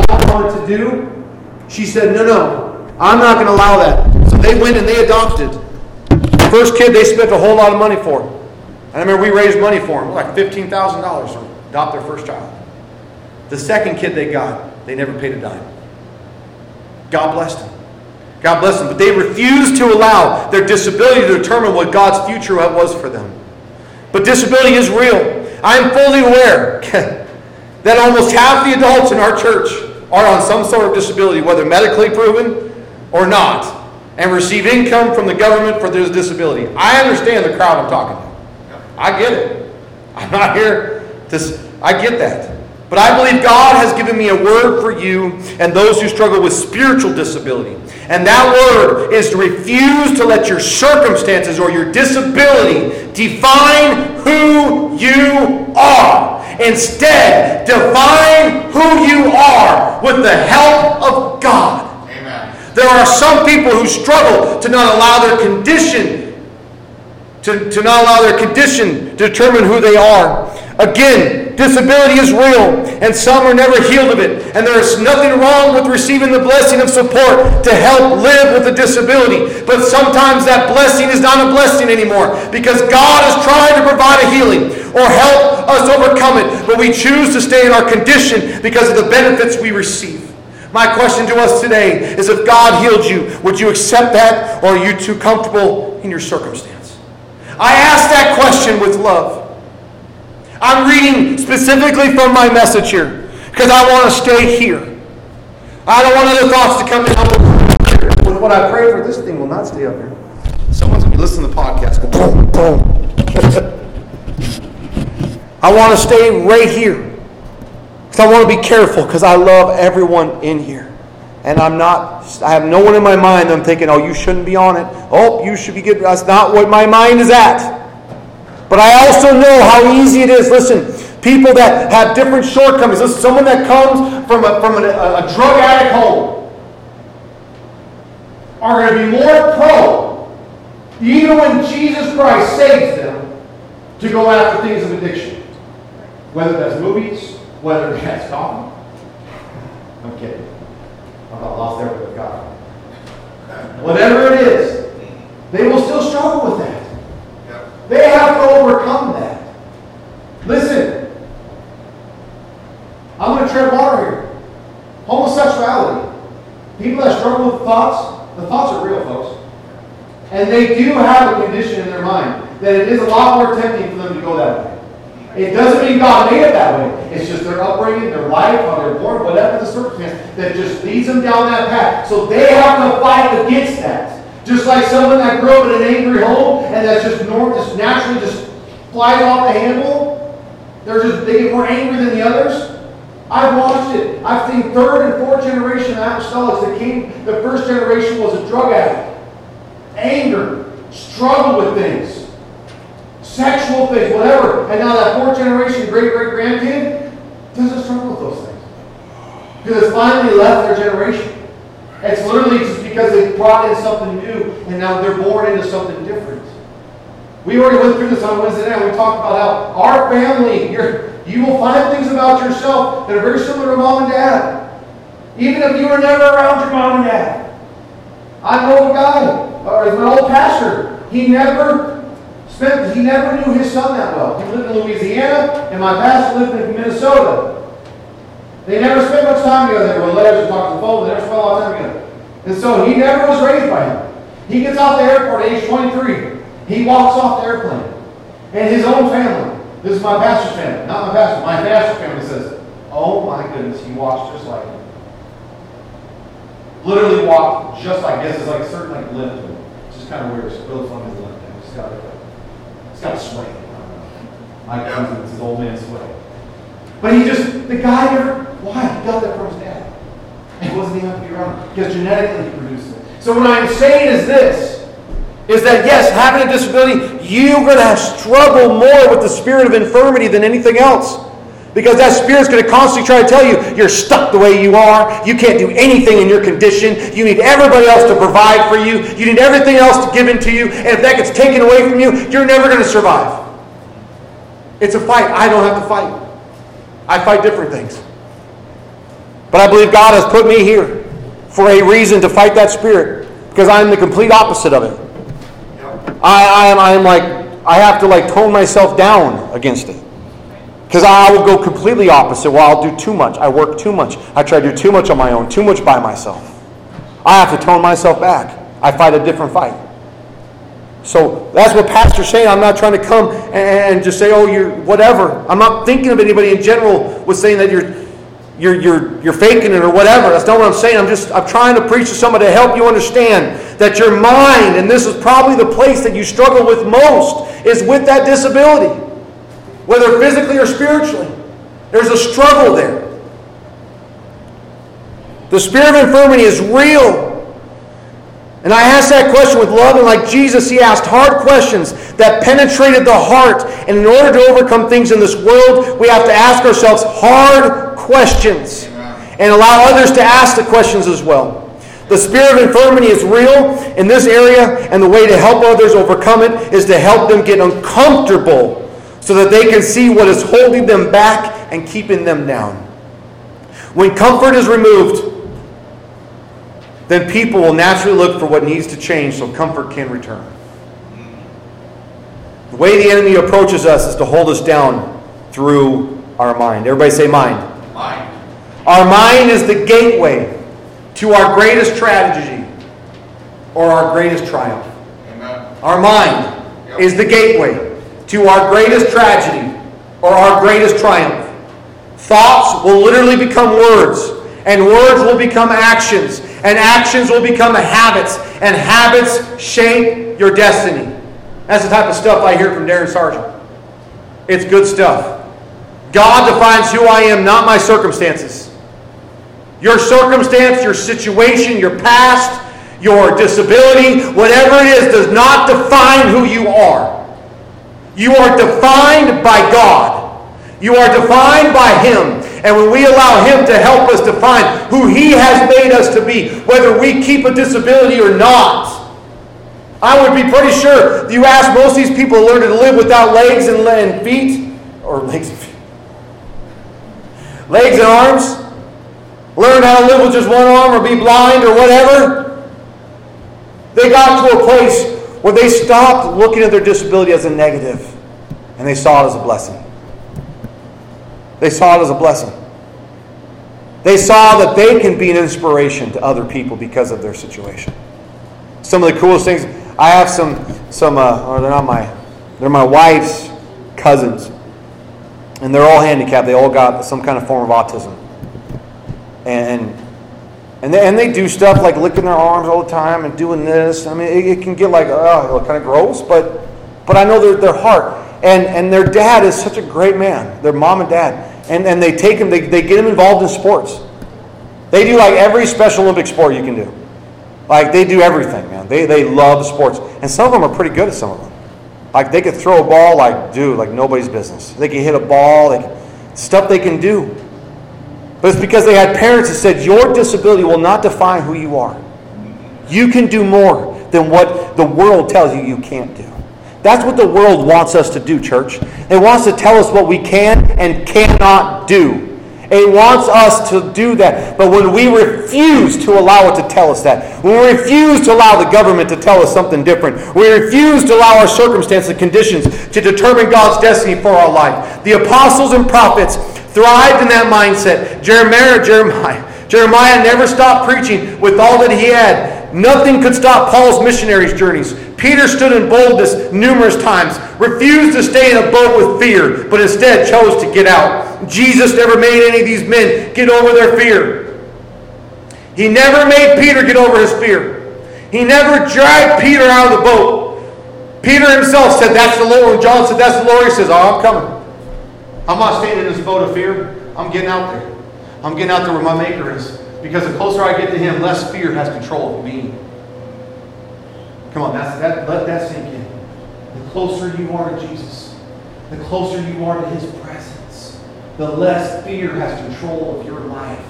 God wanted to do, she said, No, no, I'm not going to allow that. So they went and they adopted. The first kid they spent a whole lot of money for. And I remember we raised money for them, like $15,000 to adopt their first child. The second kid they got, they never paid a dime. God blessed them. God bless them. But they refused to allow their disability to determine what God's future was for them. But disability is real. I am fully aware that almost half the adults in our church are on some sort of disability, whether medically proven or not, and receive income from the government for their disability. I understand the crowd I'm talking to. I get it. I'm not here to, I get that. But I believe God has given me a word for you and those who struggle with spiritual disability. And that word is to refuse to let your circumstances or your disability define who you are. Instead, define who you are with the help of God. Amen. There are some people who struggle to not allow their condition to, to not allow their condition to determine who they are. Again, disability is real, and some are never healed of it. And there is nothing wrong with receiving the blessing of support to help live with a disability. But sometimes that blessing is not a blessing anymore because God is trying to provide a healing or help us overcome it. But we choose to stay in our condition because of the benefits we receive. My question to us today is if God healed you, would you accept that or are you too comfortable in your circumstance? I ask that question with love. I'm reading specifically from my message here because I want to stay here. I don't want other thoughts to come in with what I pray for. This thing will not stay up here. Someone's going to be listening to the podcast. Boom, boom. I want to stay right here because I want to be careful because I love everyone in here. And I'm not, I have no one in my mind I'm thinking, oh, you shouldn't be on it. Oh, you should be good. That's not what my mind is at. But I also know how easy it is. Listen, people that have different shortcomings. Listen, someone that comes from a, from a, a drug addict home are going to be more prone, even when Jesus Christ saves them, to go after things of addiction. Whether that's movies, whether that's coffee. I'm kidding. I'm not lost there with God. Whatever it is, they will still struggle with that. They have to overcome that. Listen, I'm going to tread water here. Homosexuality. People that struggle with thoughts, the thoughts are real, folks. And they do have a condition in their mind that it is a lot more tempting for them to go that way. It doesn't mean God made it that way. It's just their upbringing, their life, how they're born, whatever the circumstance that just leads them down that path. So they have to fight against that. Just like someone that grew up in an angry home and that's just normal, just naturally just flies off the handle. They're just they get more angry than the others. I've watched it. I've seen third and fourth generation apostolics that came. The first generation was a drug addict, anger, struggle with things, sexual things, whatever. And now that fourth generation, great great grandkid, doesn't struggle with those things because it's finally left their generation. It's literally just because they brought in something new and now they're born into something different. We already went through this on Wednesday night. We talked about how our family, you will find things about yourself that are very similar to mom and dad. Even if you were never around your mom and dad. I know a guy, or as my old pastor, he never spent, he never knew his son that well. He lived in Louisiana, and my pastor lived in Minnesota. They never spent much time together. They wrote letters and talked on the phone. They never spent a lot of time together. And so he never was raised by him. He gets off the airport at age 23. He walks off the airplane. And his own family, this is my pastor's family, not my pastor, my pastor's family says, Oh my goodness, he walks just like him. Literally walked just like this. Is like a certain like him. It's just kind of weird. It's really funny his lift. It's got like it's got a sway. My cousin, it's his old man sway. But he just, the guy never, why? He got that from his dad. He wasn't even have to be around because genetically he produced it. So what I'm saying is this, is that yes, having a disability, you're going to struggle more with the spirit of infirmity than anything else. Because that spirit's going to constantly try to tell you you're stuck the way you are. You can't do anything in your condition. You need everybody else to provide for you. You need everything else to give into you. And if that gets taken away from you, you're never going to survive. It's a fight. I don't have to fight. I fight different things. But I believe God has put me here for a reason to fight that spirit because I'm the complete opposite of it. I, I am I am like I have to like tone myself down against it. Because I will go completely opposite. Well, I'll do too much. I work too much. I try to do too much on my own, too much by myself. I have to tone myself back. I fight a different fight. So that's what Pastor's saying. I'm not trying to come and just say, oh, you're whatever. I'm not thinking of anybody in general with saying that you're you're, you're, you're faking it or whatever. That's not what I'm saying. I'm just I'm trying to preach to somebody to help you understand that your mind, and this is probably the place that you struggle with most, is with that disability. Whether physically or spiritually. There's a struggle there. The spirit of infirmity is real. And I ask that question with love, and like Jesus, he asked hard questions that penetrated the heart. And in order to overcome things in this world, we have to ask ourselves hard questions and allow others to ask the questions as well. The spirit of infirmity is real in this area, and the way to help others overcome it is to help them get uncomfortable so that they can see what is holding them back and keeping them down. When comfort is removed, then people will naturally look for what needs to change so comfort can return. The way the enemy approaches us is to hold us down through our mind. Everybody say mind. Mind. Our mind is the gateway to our greatest tragedy or our greatest triumph. Amen. Our mind yep. is the gateway to our greatest tragedy or our greatest triumph. Thoughts will literally become words, and words will become actions, and actions will become habits, and habits shape your destiny. That's the type of stuff I hear from Darren Sargent. It's good stuff. God defines who I am, not my circumstances. Your circumstance, your situation, your past, your disability, whatever it is, does not define who you are. You are defined by God. You are defined by Him. And when we allow Him to help us define who He has made us to be, whether we keep a disability or not, I would be pretty sure you ask most of these people learn to live without legs and feet, or legs and feet, legs and arms, learn how to live with just one arm or be blind or whatever. They got to a place where they stopped looking at their disability as a negative and they saw it as a blessing. They saw it as a blessing. They saw that they can be an inspiration to other people because of their situation. Some of the coolest things, I have some, some uh, or they're not my, they're my wife's cousins. And they're all handicapped. They all got some kind of form of autism and and they, and they do stuff like licking their arms all the time and doing this. I mean, it, it can get like oh, kind of gross, but but I know their their heart and and their dad is such a great man. Their mom and dad, and and they take him, they they get him involved in sports. They do like every Special Olympic sport you can do. Like they do everything, man. They they love sports, and some of them are pretty good at some of them. Like they could throw a ball like dude, like nobody's business. They can hit a ball, like stuff they can do. But it's because they had parents that said, Your disability will not define who you are. You can do more than what the world tells you you can't do. That's what the world wants us to do, church. It wants to tell us what we can and cannot do. It wants us to do that. But when we refuse to allow it to tell us that, when we refuse to allow the government to tell us something different, we refuse to allow our circumstances and conditions to determine God's destiny for our life. The apostles and prophets thrived in that mindset. Jeremiah, Jeremiah, Jeremiah never stopped preaching with all that he had. Nothing could stop Paul's missionaries' journeys. Peter stood in boldness numerous times, refused to stay in a boat with fear, but instead chose to get out. Jesus never made any of these men get over their fear. He never made Peter get over his fear. He never dragged Peter out of the boat. Peter himself said, That's the Lord. John said, That's the Lord. He says, Oh, I'm coming. I'm not staying in this boat of fear. I'm getting out there. I'm getting out there where my Maker is. Because the closer I get to Him, less fear has control of me. Come on, that's, that, let that sink in. The closer you are to Jesus, the closer you are to His presence, the less fear has control of your life.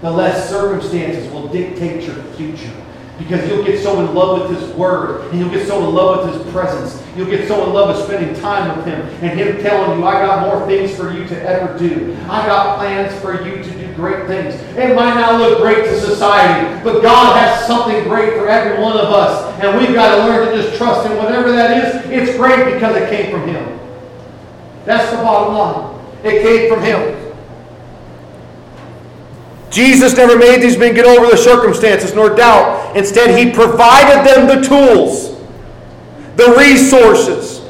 The less circumstances will dictate your future. Because you'll get so in love with His Word, and you'll get so in love with His presence. You'll get so in love with spending time with Him, and Him telling you, I got more things for you to ever do. I got plans for you to great things. It might not look great to society, but God has something great for every one of us. And we've got to learn to just trust Him. Whatever that is, it's great because it came from Him. That's the bottom line. It came from Him. Jesus never made these men get over the circumstances nor doubt. Instead, he provided them the tools, the resources,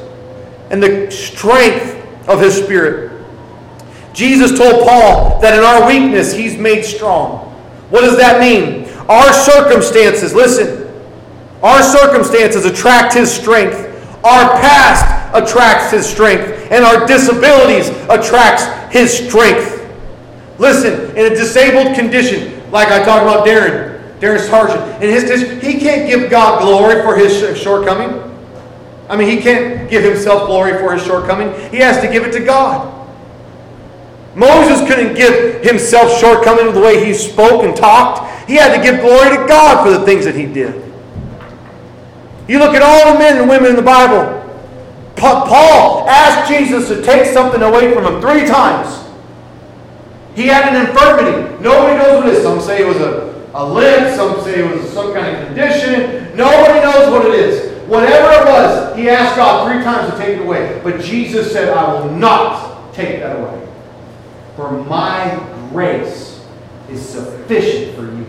and the strength of his spirit. Jesus told Paul that in our weakness, he's made strong. What does that mean? Our circumstances, listen, our circumstances attract his strength. Our past attracts his strength. And our disabilities attracts his strength. Listen, in a disabled condition, like I talked about Darren, Darren Sargent, in his he can't give God glory for his shortcoming. I mean, he can't give himself glory for his shortcoming. He has to give it to God. Moses couldn't give himself shortcoming with the way he spoke and talked. He had to give glory to God for the things that he did. You look at all the men and women in the Bible. Paul asked Jesus to take something away from him three times. He had an infirmity. Nobody knows what it is. Some say it was a, a limp, some say it was some kind of condition. Nobody knows what it is. Whatever it was, he asked God three times to take it away. But Jesus said, I will not take that away. For my grace is sufficient for you.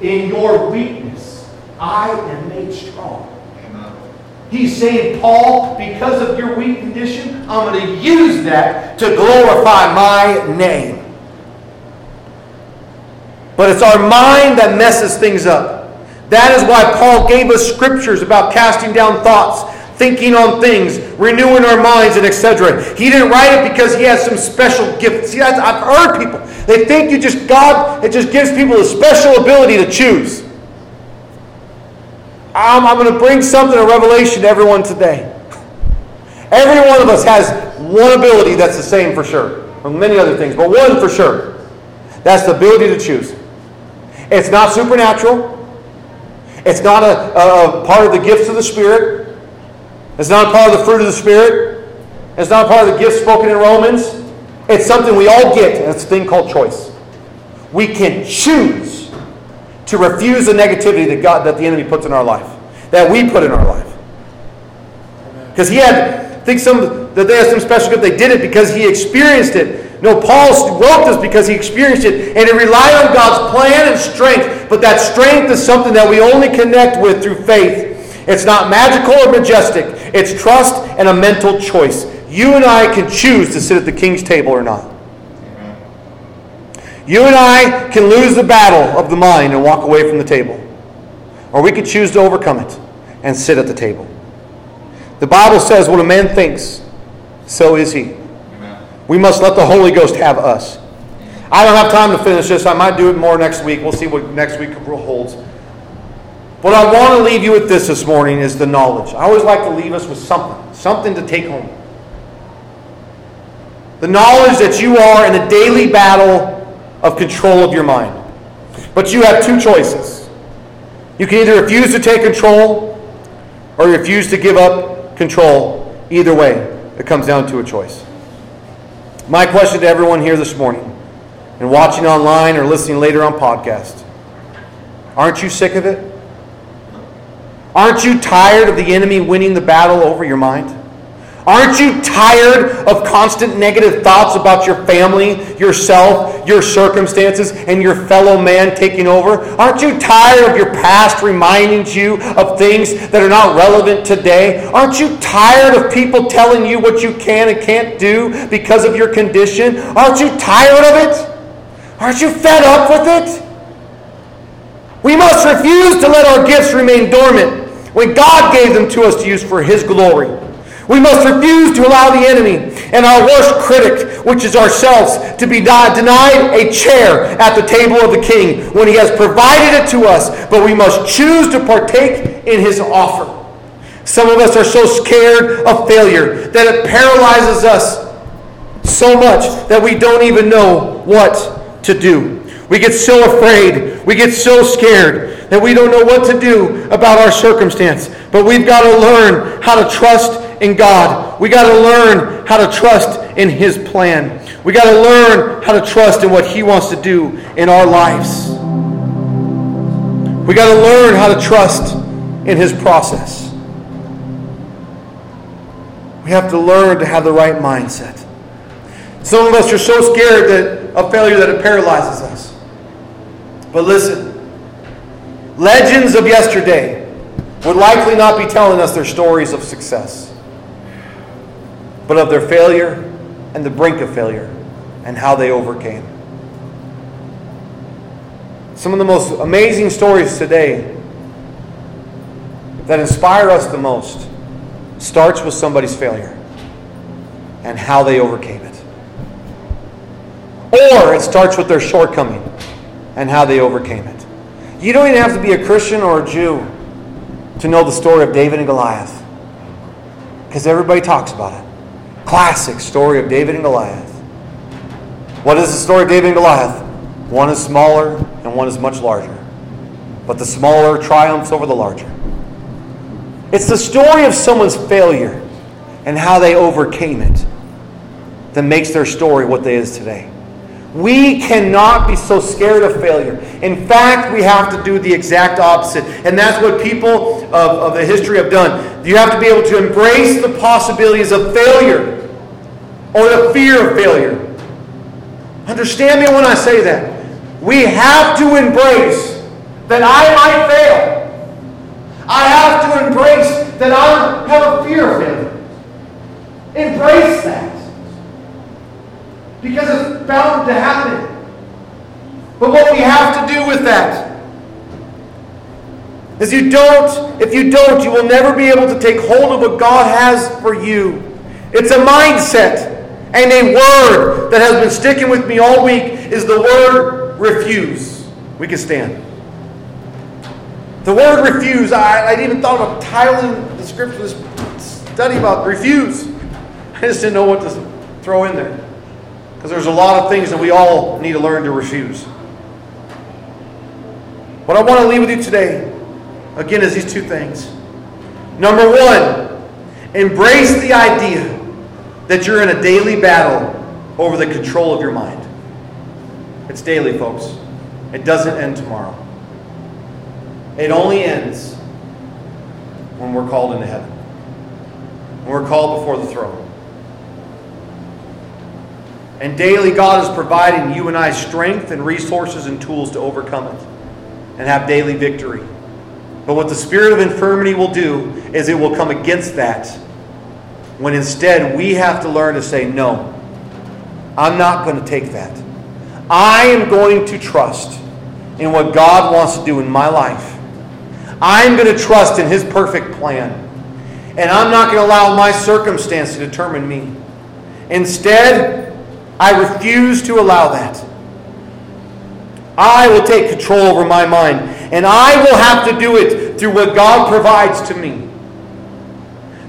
In your weakness, I am made strong. He's saying, Paul, because of your weak condition, I'm going to use that to glorify my name. But it's our mind that messes things up. That is why Paul gave us scriptures about casting down thoughts, thinking on things, renewing our minds, and etc. He didn't write it because he has some special gift. See, I've heard people. They think you just, God, it just gives people a special ability to choose. I'm, I'm going to bring something of revelation to everyone today. Every one of us has one ability that's the same for sure. From many other things, but one for sure. That's the ability to choose. It's not supernatural. It's not a, a part of the gifts of the Spirit. It's not part of the fruit of the Spirit. It's not part of the gifts spoken in Romans. It's something we all get, and it's a thing called choice. We can choose to refuse the negativity that God that the enemy puts in our life, that we put in our life. Because he had, I think some that they had some special gift. They did it because he experienced it. No, Paul wrote this because he experienced it, and he relied on God's plan and strength. But that strength is something that we only connect with through faith. It's not magical or majestic. It's trust and a mental choice. You and I can choose to sit at the king's table or not. You and I can lose the battle of the mind and walk away from the table. Or we can choose to overcome it and sit at the table. The Bible says, What a man thinks, so is he. We must let the Holy Ghost have us. I don't have time to finish this. I might do it more next week. We'll see what next week holds. What I want to leave you with this this morning is the knowledge. I always like to leave us with something, something to take home. The knowledge that you are in a daily battle of control of your mind. But you have two choices. You can either refuse to take control or refuse to give up control. Either way, it comes down to a choice. My question to everyone here this morning and watching online or listening later on podcast aren't you sick of it? Aren't you tired of the enemy winning the battle over your mind? Aren't you tired of constant negative thoughts about your family, yourself, your circumstances, and your fellow man taking over? Aren't you tired of your past reminding you of things that are not relevant today? Aren't you tired of people telling you what you can and can't do because of your condition? Aren't you tired of it? Aren't you fed up with it? We must refuse to let our gifts remain dormant when God gave them to us to use for His glory. We must refuse to allow the enemy and our worst critic, which is ourselves, to be denied a chair at the table of the king when he has provided it to us, but we must choose to partake in his offer. Some of us are so scared of failure that it paralyzes us so much that we don't even know what to do. We get so afraid, we get so scared that we don't know what to do about our circumstance. But we've got to learn how to trust in God. We got to learn how to trust in His plan. We got to learn how to trust in what He wants to do in our lives. We got to learn how to trust in His process. We have to learn to have the right mindset. Some of us are so scared that, of failure that it paralyzes us. But listen, legends of yesterday would likely not be telling us their stories of success but of their failure and the brink of failure and how they overcame. Some of the most amazing stories today that inspire us the most starts with somebody's failure and how they overcame it. Or it starts with their shortcoming and how they overcame it. You don't even have to be a Christian or a Jew to know the story of David and Goliath. Because everybody talks about it. Classic story of David and Goliath. What is the story of David and Goliath? One is smaller and one is much larger. But the smaller triumphs over the larger. It's the story of someone's failure and how they overcame it that makes their story what they is today. We cannot be so scared of failure. In fact, we have to do the exact opposite. And that's what people of, of the history have done. You have to be able to embrace the possibilities of failure or the fear of failure. Understand me when I say that. We have to embrace that I might fail. I have to embrace that I have a fear of failure. Embrace that because it's bound to happen. But what we have to do with that is you don't, if you don't, you will never be able to take hold of what God has for you. It's a mindset. And a word that has been sticking with me all week is the word refuse. We can stand. The word refuse, I, I even thought of titling the scripture, this study about refuse. I just didn't know what to throw in there. Because there's a lot of things that we all need to learn to refuse. What I want to leave with you today, again, is these two things. Number one, embrace the idea that you're in a daily battle over the control of your mind. It's daily, folks. It doesn't end tomorrow. It only ends when we're called into heaven, when we're called before the throne. And daily, God is providing you and I strength and resources and tools to overcome it and have daily victory. But what the spirit of infirmity will do is it will come against that when instead we have to learn to say, No, I'm not going to take that. I am going to trust in what God wants to do in my life. I'm going to trust in His perfect plan. And I'm not going to allow my circumstance to determine me. Instead, I refuse to allow that. I will take control over my mind, and I will have to do it through what God provides to me.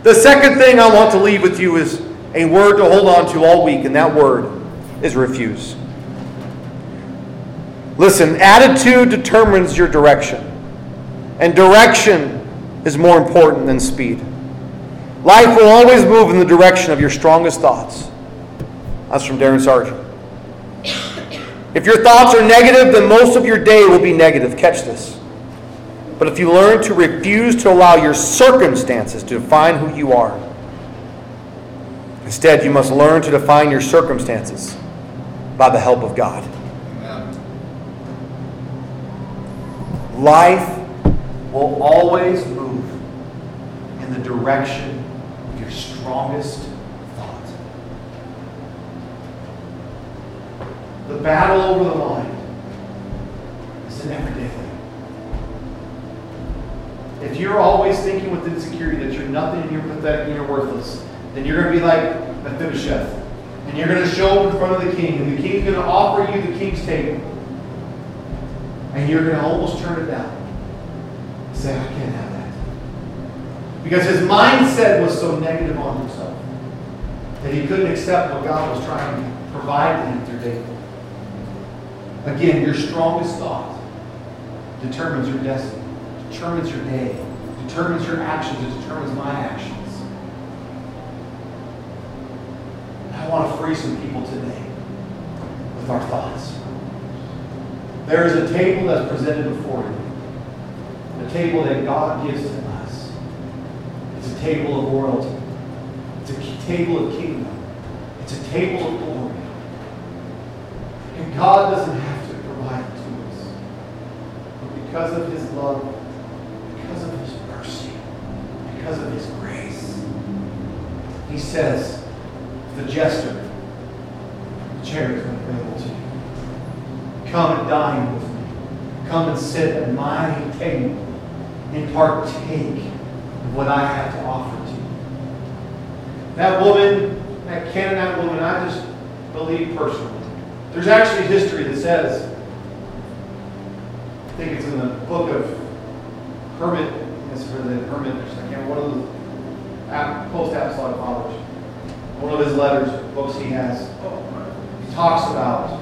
The second thing I want to leave with you is a word to hold on to all week, and that word is refuse. Listen, attitude determines your direction, and direction is more important than speed. Life will always move in the direction of your strongest thoughts. That's from Darren Sargent. If your thoughts are negative, then most of your day will be negative. Catch this. But if you learn to refuse to allow your circumstances to define who you are, instead, you must learn to define your circumstances by the help of God. Life will always move in the direction of your strongest The battle over the mind is an everyday thing. If you're always thinking with insecurity that you're nothing and you're pathetic and you're worthless, then you're going to be like Mephibosheth. And you're going to show up in front of the king, and the king's going to offer you the king's table. And you're going to almost turn it down. Say, I can't have that. Because his mindset was so negative on himself that he couldn't accept what God was trying to provide to him through David. Again, your strongest thought determines your destiny, determines your day, determines your actions, it determines my actions. I want to free some people today with our thoughts. There is a table that's presented before you, a table that God gives to us. It's a table of royalty, it's a table of kingdom, it's a table of glory. And God doesn't have because of his love, because of his mercy, because of his grace. He says, the jester, the chair is available to you. Come and dine with me. Come and sit at my table and partake of what I have to offer to you. That woman, that Canaanite woman, I just believe personally. There's actually history that says think it's in the book of Hermit, it's for the Hermit, I can't one of the post apostolic fathers. One of his letters, books he has, he talks about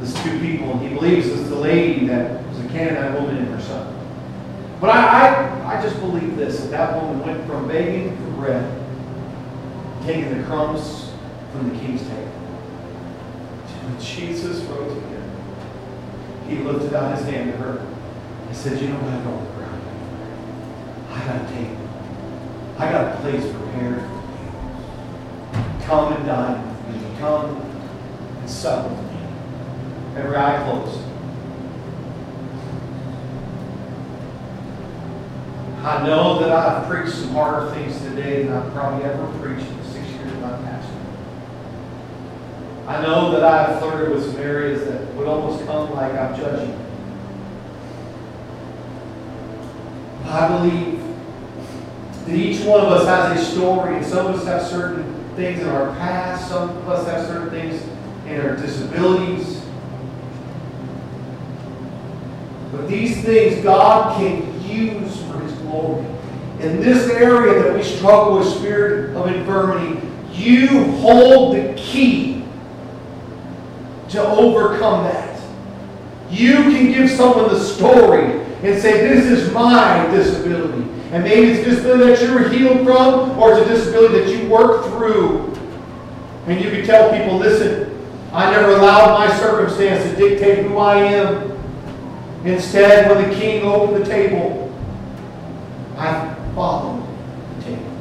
this two people, and he believes it's the lady that was a Canaanite woman and her son. But I, I, I just believe this that that woman went from begging for bread, taking the crumbs from the king's table. When Jesus rose he lifted out his hand to her and said, You don't have all the ground. I got a table. I got a place prepared for you. Come and dine with me. Come and sup with me. Every eye closed. I know that I've preached some harder things today than I've probably ever preached in the six years of my pastor. I know that I've flirted with some areas that would almost come like I'm judging. I believe that each one of us has a story, and some of us have certain things in our past, some of us have certain things in our disabilities. But these things God can use for His glory. In this area that we struggle with spirit of infirmity, you hold the key to overcome that. You can give someone the story and say, This is my disability. And maybe it's a disability that you were healed from, or it's a disability that you worked through. And you can tell people, listen, I never allowed my circumstance to dictate who I am. Instead, when the king opened the table, I followed the table.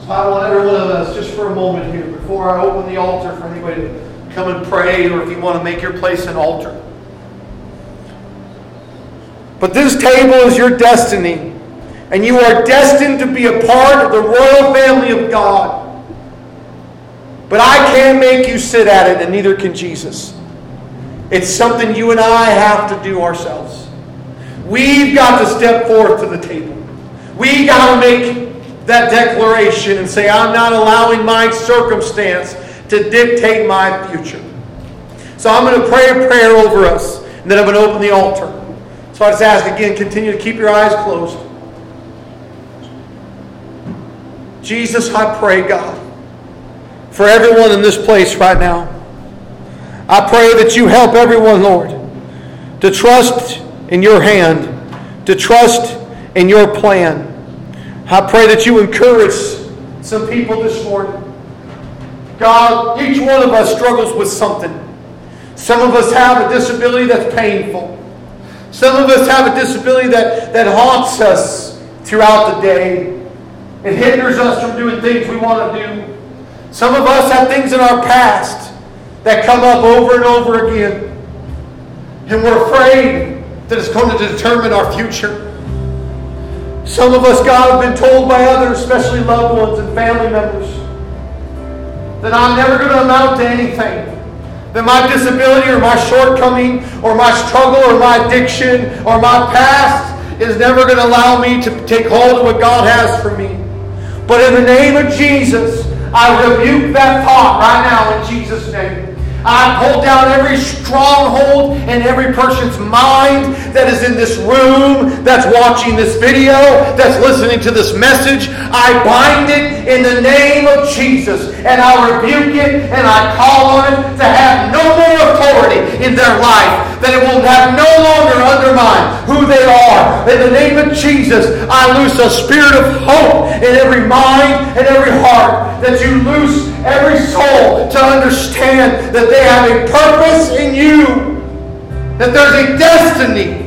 So I want every one of us, just for a moment here, before I open the altar for anybody to come and pray, or if you want to make your place an altar. But this table is your destiny, and you are destined to be a part of the royal family of God. But I can't make you sit at it, and neither can Jesus. It's something you and I have to do ourselves. We've got to step forth to the table. We've got to make that declaration and say, I'm not allowing my circumstance to dictate my future. So I'm going to pray a prayer over us, and then I'm going to open the altar. So I just ask again, continue to keep your eyes closed. Jesus, I pray, God, for everyone in this place right now. I pray that you help everyone, Lord, to trust in your hand, to trust in your plan. I pray that you encourage some people this morning. God, each one of us struggles with something. Some of us have a disability that's painful. Some of us have a disability that, that haunts us throughout the day. It hinders us from doing things we want to do. Some of us have things in our past that come up over and over again. And we're afraid that it's going to determine our future. Some of us, God, have been told by others, especially loved ones and family members, that I'm never going to amount to anything. That my disability or my shortcoming or my struggle or my addiction or my past is never going to allow me to take hold of what God has for me. But in the name of Jesus, I rebuke that thought right now in Jesus' name. I pull down every stronghold in every person's mind that is in this room, that's watching this video, that's listening to this message. I bind it in the name of Jesus and I rebuke it and I call on it to have no more authority in their life, that it will have no longer undermine who they are. In the name of Jesus, I loose a spirit of hope in every mind and every heart, that you loose every soul to understand that they have a purpose in you, that there's a destiny,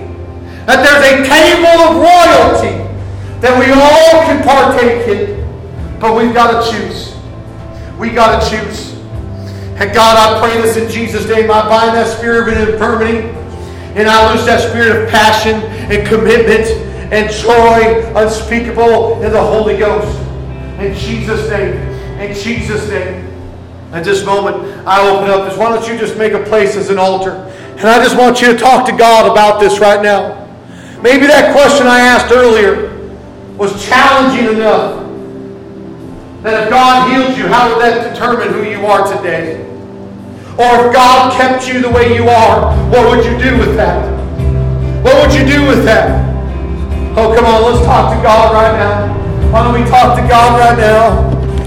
that there's a table of royalty that we all can partake in, but we've got to choose. We got to choose. And God, I pray this in Jesus' name. I bind that spirit of infirmity, and I lose that spirit of passion and commitment and joy unspeakable in the Holy Ghost. In Jesus' name. In Jesus' name. At this moment, I open up is Why don't you just make a place as an altar? And I just want you to talk to God about this right now. Maybe that question I asked earlier was challenging enough that if God healed you, how would that determine who you are today? Or if God kept you the way you are, what would you do with that? What would you do with that? Oh, come on, let's talk to God right now. Why don't we talk to God right now?